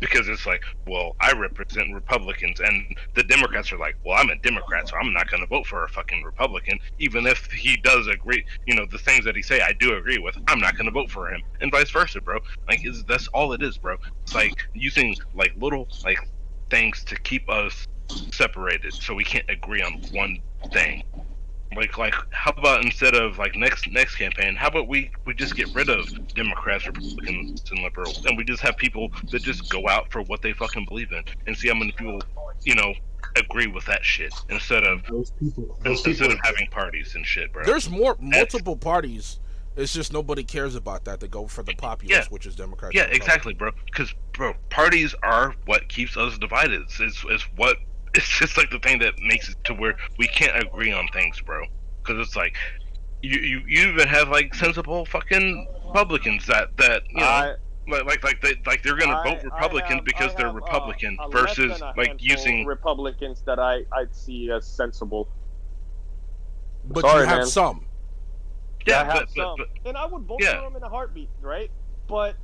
Because it's like, well, I represent Republicans, and the Democrats are like, well, I'm a Democrat, so I'm not going to vote for a fucking Republican, even if he does agree, you know, the things that he say I do agree with. I'm not going to vote for him, and vice versa, bro. Like, is that's all it is, bro. It's like using like little like things to keep us separated, so we can't agree on one thing like like how about instead of like next next campaign how about we we just get rid of democrats republicans and liberals and we just have people that just go out for what they fucking believe in and see how many people you know agree with that shit instead of Those people, those people, instead of having parties and shit bro There's more multiple parties. It's just nobody cares about that. They go for the populace, Yeah. which is Democrats. yeah exactly bro because bro parties are what keeps us divided it's, it's, it's what it's just like the thing that makes it to where we can't agree on things bro because it's like you, you you even have like sensible fucking republicans that that you know I, like like like they like they're gonna I- vote Republican have- because I they're have, uh, Republican versus like using Republicans that I I see as sensible. But Sorry, you have man. some. yeah, I have but, but, some, but and I would vote yeah. for them in a heartbeat, right? But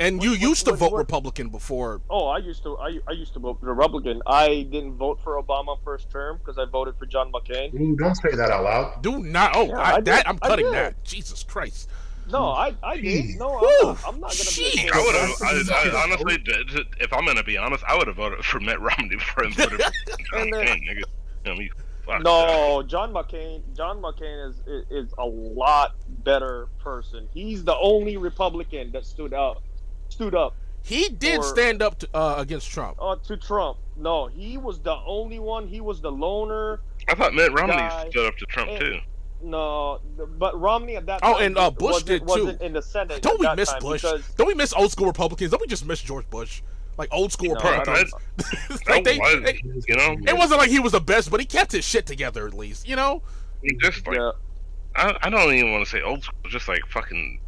And What- you what- used to what- vote what- Republican before. oh, I used to I, I used to vote Republican. I didn't vote for Obama first term because I voted for John McCain. Ooh, don't say that out loud. Do not. Oh, Yeah, I, I that. I'm cutting did. that. Jesus Christ. No, I I did. No, I'm not, I'm not gonna be. I would have. I, I, honestly, d- d- if I'm gonna be honest, I would have voted for Mitt Romney before I voted for John McCain. Nigga. You know, me- Fuck that. No, John McCain. John McCain is, is is a lot better person. He's the only Republican that stood up, stood up He did Or- stand up to, uh, against Trump. uh, to Trump. No, he was the only one. He was the loner. I thought Mitt Romney Guy. stood up to Trump And- too. No, but Romney at that Oh, time and, uh, Bush wasn't, did, too. wasn't in the Senate. Don't we miss Bush? Because, Don't we miss old school Republicans? Don't we just miss George Bush? Like old school No, I Republicans. don't- like they, was, they- you know, it wasn't like he was the best, but he kept his shit together at least. You know? He just like yeah, I, I don't even want to say old school, just like fucking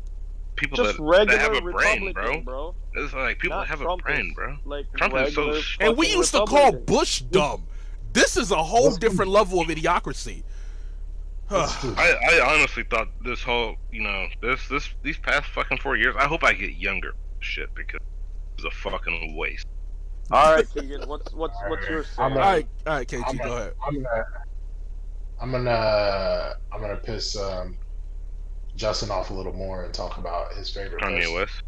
people just that, regular that have a brain, bro. bro. It's like people Not that have Trumpers. a brain, bro. Like Trump is so regular And we used to call Bush dumb. This is a whole Let's do- different level of idiocracy. I, I honestly thought this whole, you know, this this these past fucking four years. I hope I get younger, shit, because it's a fucking waste. All right, Keegan. What's what's what's your say? all right, all right, KG, I'm go gonna, ahead. I'm gonna, I'm gonna, I'm gonna piss um, Justin off a little more and talk about his favorite Kanye person, West.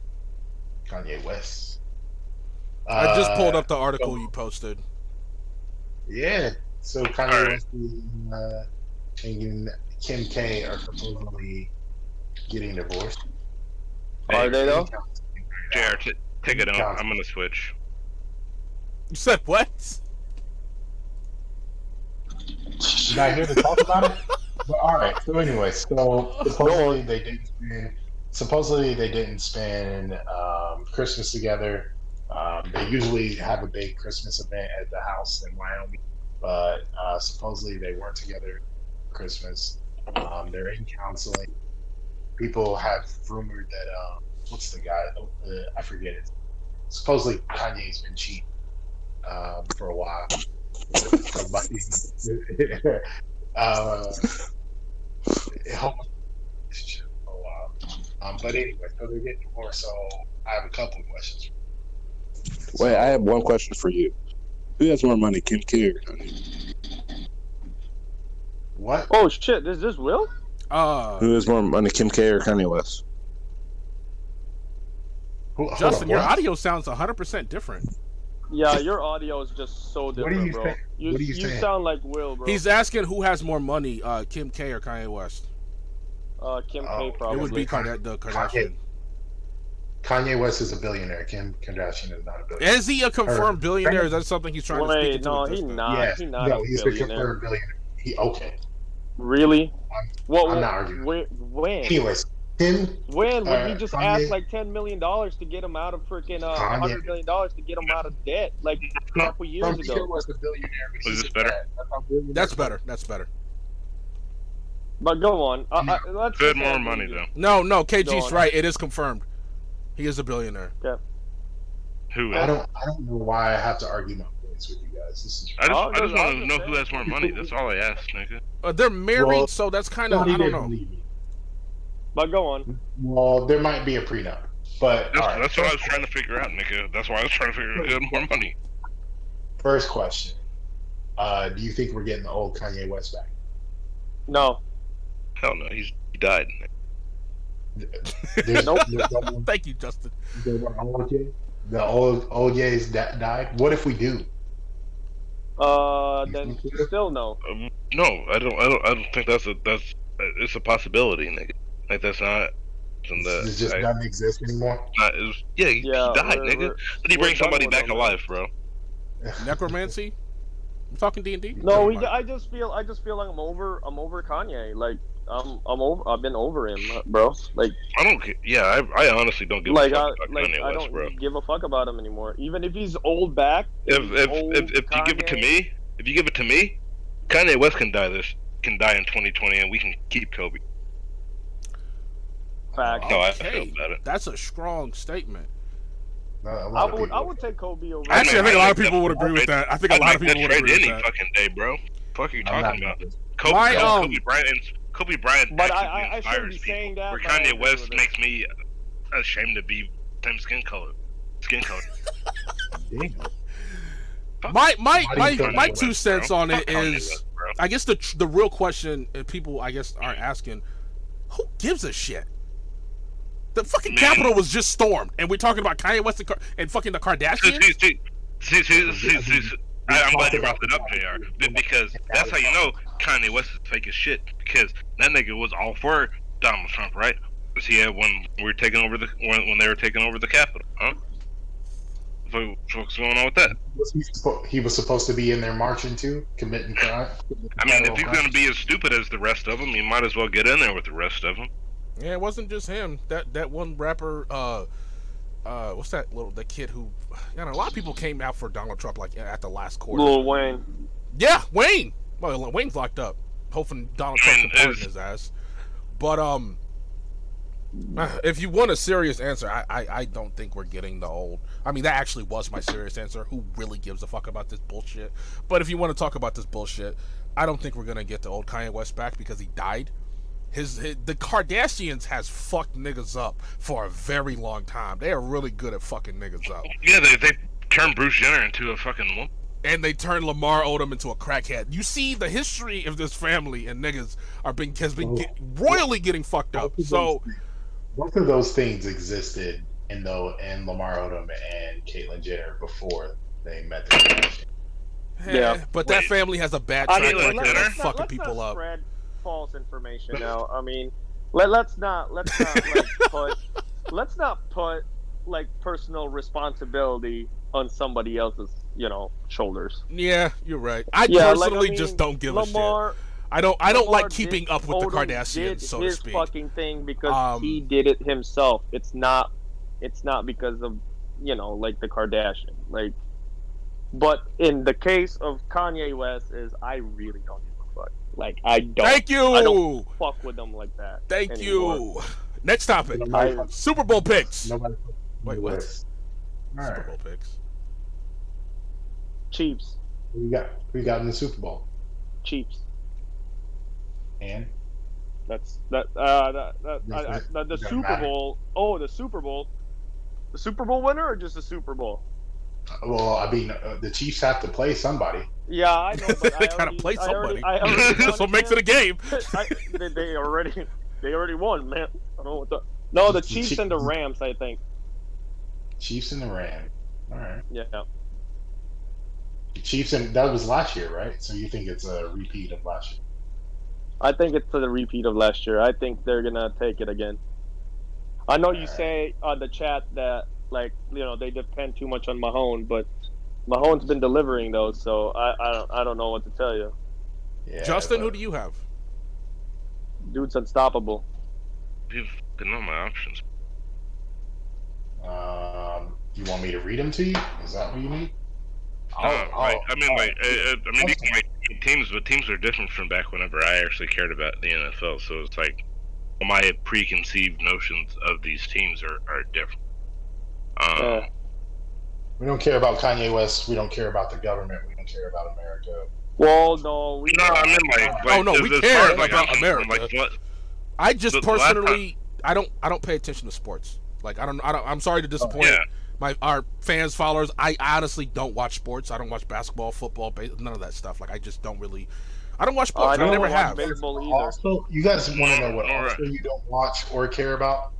Kanye West. I just pulled Uh, up the article you posted. Yeah. So Kanye Alright. West and, uh, and Kim K are supposedly getting divorced. Are they though? Jr. T- take it out. I'm gonna switch. You said what? Did I hear the talk about it? But all right. So anyway, so supposedly they didn't spend. Supposedly they didn't spend um, Christmas together. Um, they usually have a big Christmas event at the house in Wyoming, but uh, supposedly they weren't together Christmas. Um, they're in counseling. People have rumored that um, what's the guy? Uh, I forget it. Supposedly Kanye's been cheating um, for a while. Somebody, uh, help for a while. Um, but anyway, so they're getting divorced. So I have a couple of questions. Wait, I have one question for you. Who has more money, Kim K or Kanye? What? Oh shit! Is this Will? Uh, Who has more money, Kim K or Kanye West? Who, Justin, on, your audio sounds 100% different. Yeah, your audio is just so What are different, you bro. saying? You What are you you saying? sound like Will, bro. He's asking who has more money, uh, Kim K or Kanye West. uh, Kim Oh, K it probably. It would be Kanye. The Kardashian. Kanye West is a billionaire. Kim Kardashian is not a billionaire. Is he a confirmed billionaire? Is that something he's trying to speak Wait, into no, he not. yes, he not no, a he's a billionaire. confirmed billionaire. He okay. Really? I'm- What? I'm not arguing. When? When? Anyways, Tim. When would uh, he just Kanye- ask like ten million dollars to get him out of freaking uh, hundred million dollars to get him out of debt like a couple years From Peter ago? was a billionaire. but Was this better? dad. That's That's better. That's better. But go on. Uh, uh, let's Good more money the- though. No, no, KG's right. It is confirmed. He is a billionaire. Who? I don't. I don't know why I have to argue my points with you guys. This is. I just, Oh, I just want to know who has more money. That's all I asked, nigga. Uh, they're married, Well, so that's kind of I don't didn't know. Believe me. But go on. Well, there might be a prenup, but That's, all right. that's what I was trying to figure out, nigga. That's why I was trying to figure out more money. First question: uh, Do you think we're getting the old Kanye West back? No. Hell no, he's he died. There's, Nope. there's no Thank you, Justin. there's no old Ye? The old old Ye's da- died. What if we do? Uh, then still no. Um, no, I don't. I don't. I don't think that's a that's. It's a possibility, nigga. Like that's not. something That, It just I- doesn't exist anymore. not, was, yeah, he, Yeah, he died, we're- nigga. we're- Did he we're bring somebody back him. alive, bro? Necromancy. I'm talking D and D. No, we, I just feel I just feel like I'm over I'm over Kanye. Like I'm I'm over I've been over him, bro. Like I don't. ca- Yeah, I, I honestly don't give like a I fuck about like Kanye I West, don't bro. give a fuck about him anymore. Even if he's old back. If he's if old if, if you give it to me, if you give it to me, Kanye West can die this can die in 2020, and we can keep Kobe. Fact. No, I Okay. feel about it. That's a strong statement. No, a I lot of would people- I would take Kobe over. Actually, I think a lot of people would agree with that. I think a I'd lot of people would agree with any that. fucking day, bro. Fuck are you talking about? Kobe, My, um, Kobe Bryant. Kobe Bryant. But I- I- I shouldn't inspires be people, saying that, Where Kanye West makes me ashamed to be same skin color. Skin color. Damn. My my my, my two way, cents bro? on it Fuck is, West. I guess the the real question uh, people I guess are asking, who gives a shit? The fucking Man. Capitol was just stormed, and we're talking about Kanye West and, Kar- and fucking the Kardashians. see, see, see, see, see, see, see, I, I'm glad talked you brought about that up, that. Jr. Because that's how you know Kanye West is fake as shit. Because that nigga was all for Donald Trump, right? Was he had when we were taking over the when, when they were taking over the Capitol, huh? So, so what's going on with that? Was he, suppo- he was supposed to be in there marching too, committing crime. I mean, if Federal he's crime. gonna be as stupid as the rest of them, you might as well get in there with the rest of them. Yeah, it wasn't just him. That that one rapper, uh, uh, what's that little the kid who? You know, a lot of people came out for Donald Trump like at the last quarter. Lil Wayne. Yeah, Wayne. Well, Wayne's locked up. Hoping Donald Trump can pardon his ass. But um, if you want a serious answer, I, I I don't think we're getting the old. I mean, that actually was my serious answer. Who really gives a fuck about this bullshit? But if you want to talk about this bullshit, I don't think we're gonna get the old Kanye West back because he died. His, his the Kardashians has fucked niggas up for a very long time. They are really good at fucking niggas up. Yeah, they they turned Bruce Jenner into a fucking woman. and they turned Lamar Odom into a crackhead. You see the history of this family and niggas are being has been get, royally getting fucked up. So both of those things existed in though in Lamar Odom and Caitlyn Jenner before they met the Kardashians. Yeah. but that family has a bad track record of fucking people up. spread false information now. I mean, let let's not let's not like put let's not put like personal responsibility on somebody else's you know shoulders. Yeah, you're right. I Yeah, like, I personally mean, just don't give a shit. I don't. I don't Lamar like keeping did- up with the Kardashians, so to his speak. fucking thing because Um, he did it himself. It's not. It's not because of you know like the Kardashian. Like, but in the case of Kanye West, is I really don't give a fuck. Like I don't. Thank you. I don't fuck with them like that. Thank anymore. you. Next topic: Nobody, Super Bowl picks. nobody Wait, what? All Super right, Bowl picks. Chiefs. who we got? Who we got in the Super Bowl? Chiefs. And That's that. Uh, that, that, I, I, the, the Super matter. Bowl. Oh, the Super Bowl. The Super Bowl winner or just the Super Bowl? Well, I mean, uh, the Chiefs have to play somebody. Yeah, I know. But They gotta already- play I already- somebody. I already That's what makes it a game. I, they, they already they already won, man. I don't know what the no the The Chiefs Chiefs- and the Rams. I think. Chiefs and the Rams. All right. Yeah. The Chiefs and that was last year, right? So you think it's a repeat of last year? I think it's the repeat of last year. I think they're gonna take it again. I know you Alright. say on the chat that like you know they depend too much on Mahomes, but Mahomes' been delivering those, so I I don't I don't know what to tell you. Yeah. Justin, who do you have? Dude's unstoppable. You've been on my options. Um, you want me to read them to you? Is that what you need? No, I'll- Uh, like, I'll- I mean, like, uh, uh, I mean, you can like teams, but teams are different from back whenever I actually cared about the NFL. So it's like my preconceived notions of these teams are, are different. Um, Uh, we don't care about Kanye West. We don't care about the government. We don't care about America. well, no, we no, I mean, like, like Oh, no, we care as, like, about I'm- America. Like, what, I just The- the personally, I don't, I don't pay attention to sports. Like I don't, I don't. I'm sorry to disappoint yeah, my our fans, followers. I honestly don't watch sports. I don't watch basketball, football, base, none of that stuff. Like I just don't really. I don't watch Oh, I sports. I, don't never watch have. baseball either. Also, you guys want to know what All right. also you don't watch or care about?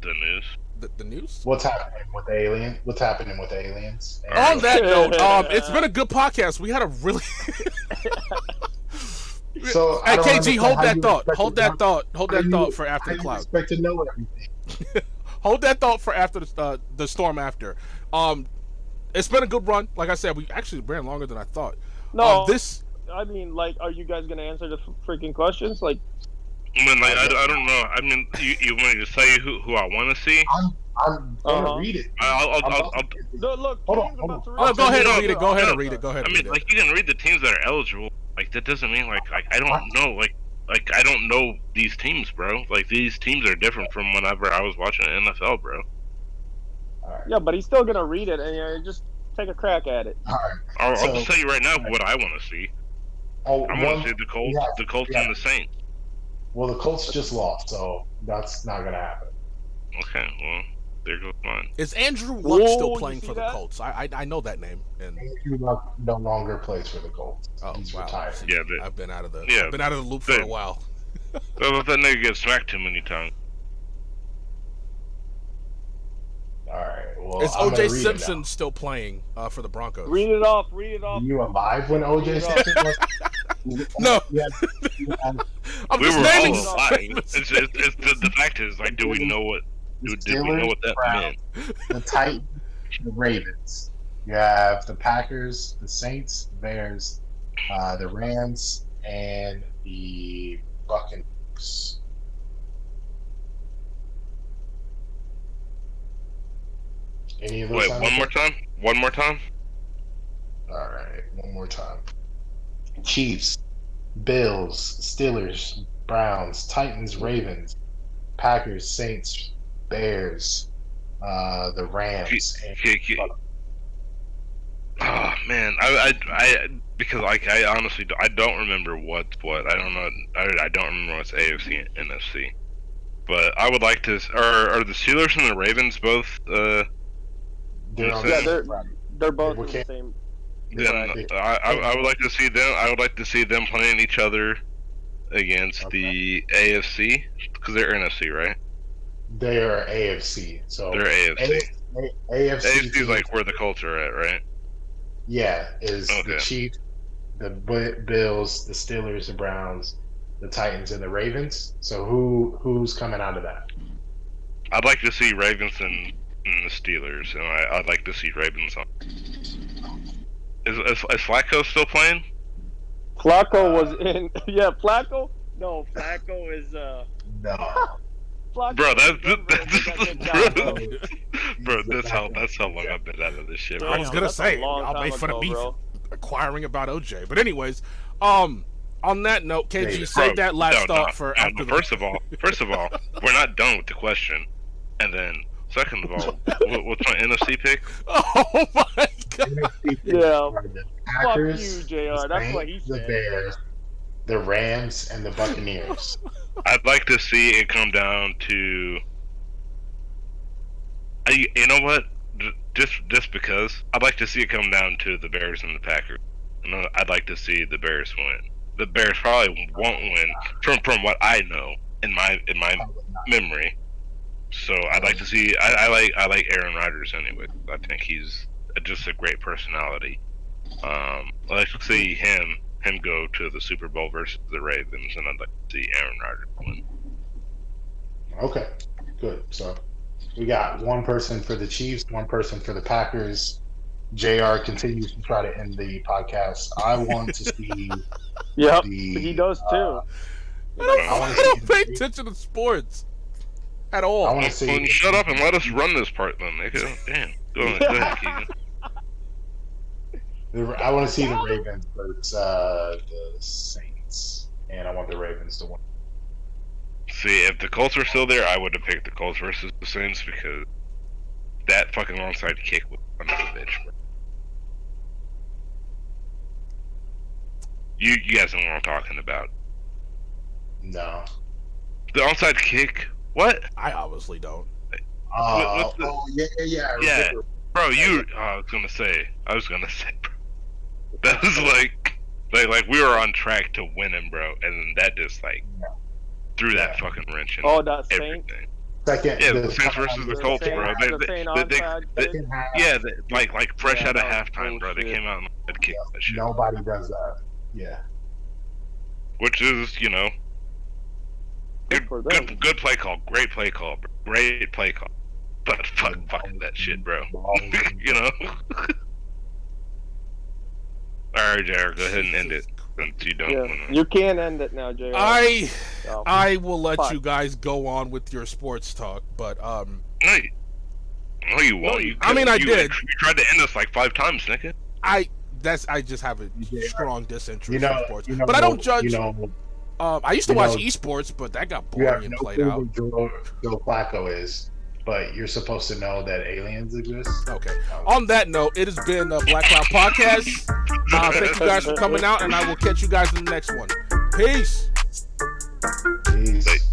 the news. The, the news. What's happening with the alien? What's happening with the aliens? And- On that note, um, it's been a good podcast. We had a really. so hey KG, hold that thought. Hold that know- thought. Hold that thought for after the you cloud. expect to know everything. Hold that thought for after the uh, the storm after. Um, it's been a good run. Like I said, we actually ran longer than I thought. No, Um, this I mean, like, are you guys gonna answer the freaking questions? Like, I mean, like, I, I don't know. I mean, you, you want me to tell you who, who I want to see? I'm gonna Uh-huh. read it. I'll, I'll, I'm I'll, I'll, no, look, Hold on, hold on. oh, go ahead and read it. Go ahead and read it. Go ahead I mean, like, you can read the teams that are eligible. Like, that doesn't mean like, like I don't know. Like, like I don't know these teams, bro. Like, these teams are different from whenever I was watching the NFL, bro. All right. Yeah, but he's still gonna read it, and you know, just take a crack at it. All right. I'll, I'll just tell you right now what I want to see. Oh, I want one- to see the Colts, yeah, the Colts yeah. and the Saints. Well, the Colts just lost, so that's not gonna happen. Okay, well, there goes mine. Is Andrew Luck Whoa, still playing see for the that? Colts? I, I I know that name. And Andrew Luck no longer plays for the Colts. oh He's wow, retired. See, Yeah, but- I've been out of the yeah, I've been out of the loop for a while. Well, let that nigga gets smacked too many times. All right. well, Is OJ read it. Simpson still playing uh, for the Broncos? Read it off. Read it off. Were you alive when OJ Simpson was? No. You had- I'm we just were naming all alive. It's, it's, it's the, the fact is like, do we know what? Do, did we know what that Browns, meant? the Titans, the Ravens. You have the Packers, the Saints, Bears, uh, the Rams, and the Buccaneers. Any of those? Wait, one more time. One more time. All right, one more time. Chiefs, Bills, Steelers, Browns, Titans, Ravens, Packers, Saints, Bears, uh, the Rams, and Okay, okay. Oh man, I, I, I, because like I honestly, I don't remember what's what. I don't know. I, I don't remember what's AFC and NFC. But I would like to. Are are the Steelers and the Ravens both? Uh, they're on Yeah, the they're- bracket. They're both We in the can't- same. then They- I, I, I would like to see them. I would like to see them playing each other against the AFC because they're NFC, right? They are AFC. So They're AFC. A- AFC, AFC is teams- like where the Colts are at, right? yeah, is the Okay. Chiefs, the B- Bills, the Steelers, the Browns, the Titans, and the Ravens. So who who's coming out of that? I'd like to see Ravens and, and the Steelers, and I, I'd like to see Ravens on. Is, is, is Flacco still playing? Flacco was in. Yeah, Flacco. No, Flacco is. uh No, Flacco Bro, is that's in Denver, and he got kicked out, bro, bro. bro, that's how that's how long I've been out of this shit, Bro, bro. I was gonna that's say, I'll time make fun of ago, me bro. acquiring about OJ. But anyways, um, on that note, KG, Hey, save that last no, thought no, for no, after the First of all, first of all, we're not done with the question, and then second of all, what, what's my NFC pick? Oh my god! Yeah. Are the you, JR. the That's what he Saints, the said. Bears, the Rams, and the Buccaneers. I'd like to see it come down to. I, you know what? Just just because I'd like to see it come down to the Bears and the Packers. You know, I'd like to see the Bears win. The Bears probably won't win from from what I know in my in my memory. So I'd like to see. I, I like I like Aaron Rodgers anyway. I think he's just a great personality. Um, I'd like to see him him go to the Super Bowl versus the Ravens, and I'd like to see Aaron Rodgers win. Okay, good. So we got one person for the Chiefs, one person for the Packers. JR continues to try to end the podcast. I want to see Yep, the. he does too. uh, I don't, I I don't pay attention to sports at all. I want to see. Well, shut up and let us run this part, then, nigga. Damn. Go ahead, go ahead, Keegan. the- I want to see the Ravens versus uh, the Saints, and I want the Ravens to win. See, if the Colts were still there, I would have picked the Colts versus the Saints because that fucking onside kick was another bitch. Bro. You, you guys know what I'm talking about. No. The onside kick? What? I obviously don't. Uh, what's the- oh yeah, yeah, yeah. Yeah. Bro, you. Oh, I was gonna say. I was gonna say, bro. That was like, like, like we were on track to winning, bro, and then that just like threw that Yeah. fucking wrench in Oh, that Saint. Second, Yeah, the the Saints versus the The Colts, Saint- bro. They, the they, they, they, they- kick. second half, yeah, they, like like fresh Yeah, out of that was halftime, bro. They came out and had kicked that shit, nobody does that. Yeah. which is you know, Good good for them. good good play call, great play call, bro. great play call. But fuck, fuck that shit, bro. you know. All right, Jared, go ahead and end it since you don't. Yeah, wanna- you can end it now, JR. I So, I will let Fuck. you guys go on with your sports talk, but um, No, you, no, you won't. You I mean, I you, did. You tried to end us like five times, nigga. I that's I just have a strong disinterest You know, in sports. you know, but I don't judge. You know, um, I used to you watch know- esports, but that got you have boring and no played out. who Joe, Joe Flacco is, but you're supposed to know that aliens exist. Okay. On that note, it has been a Black Cloud Podcast. Uh, thank you guys for coming out, and I will catch you guys in the next one. Peace. Peace.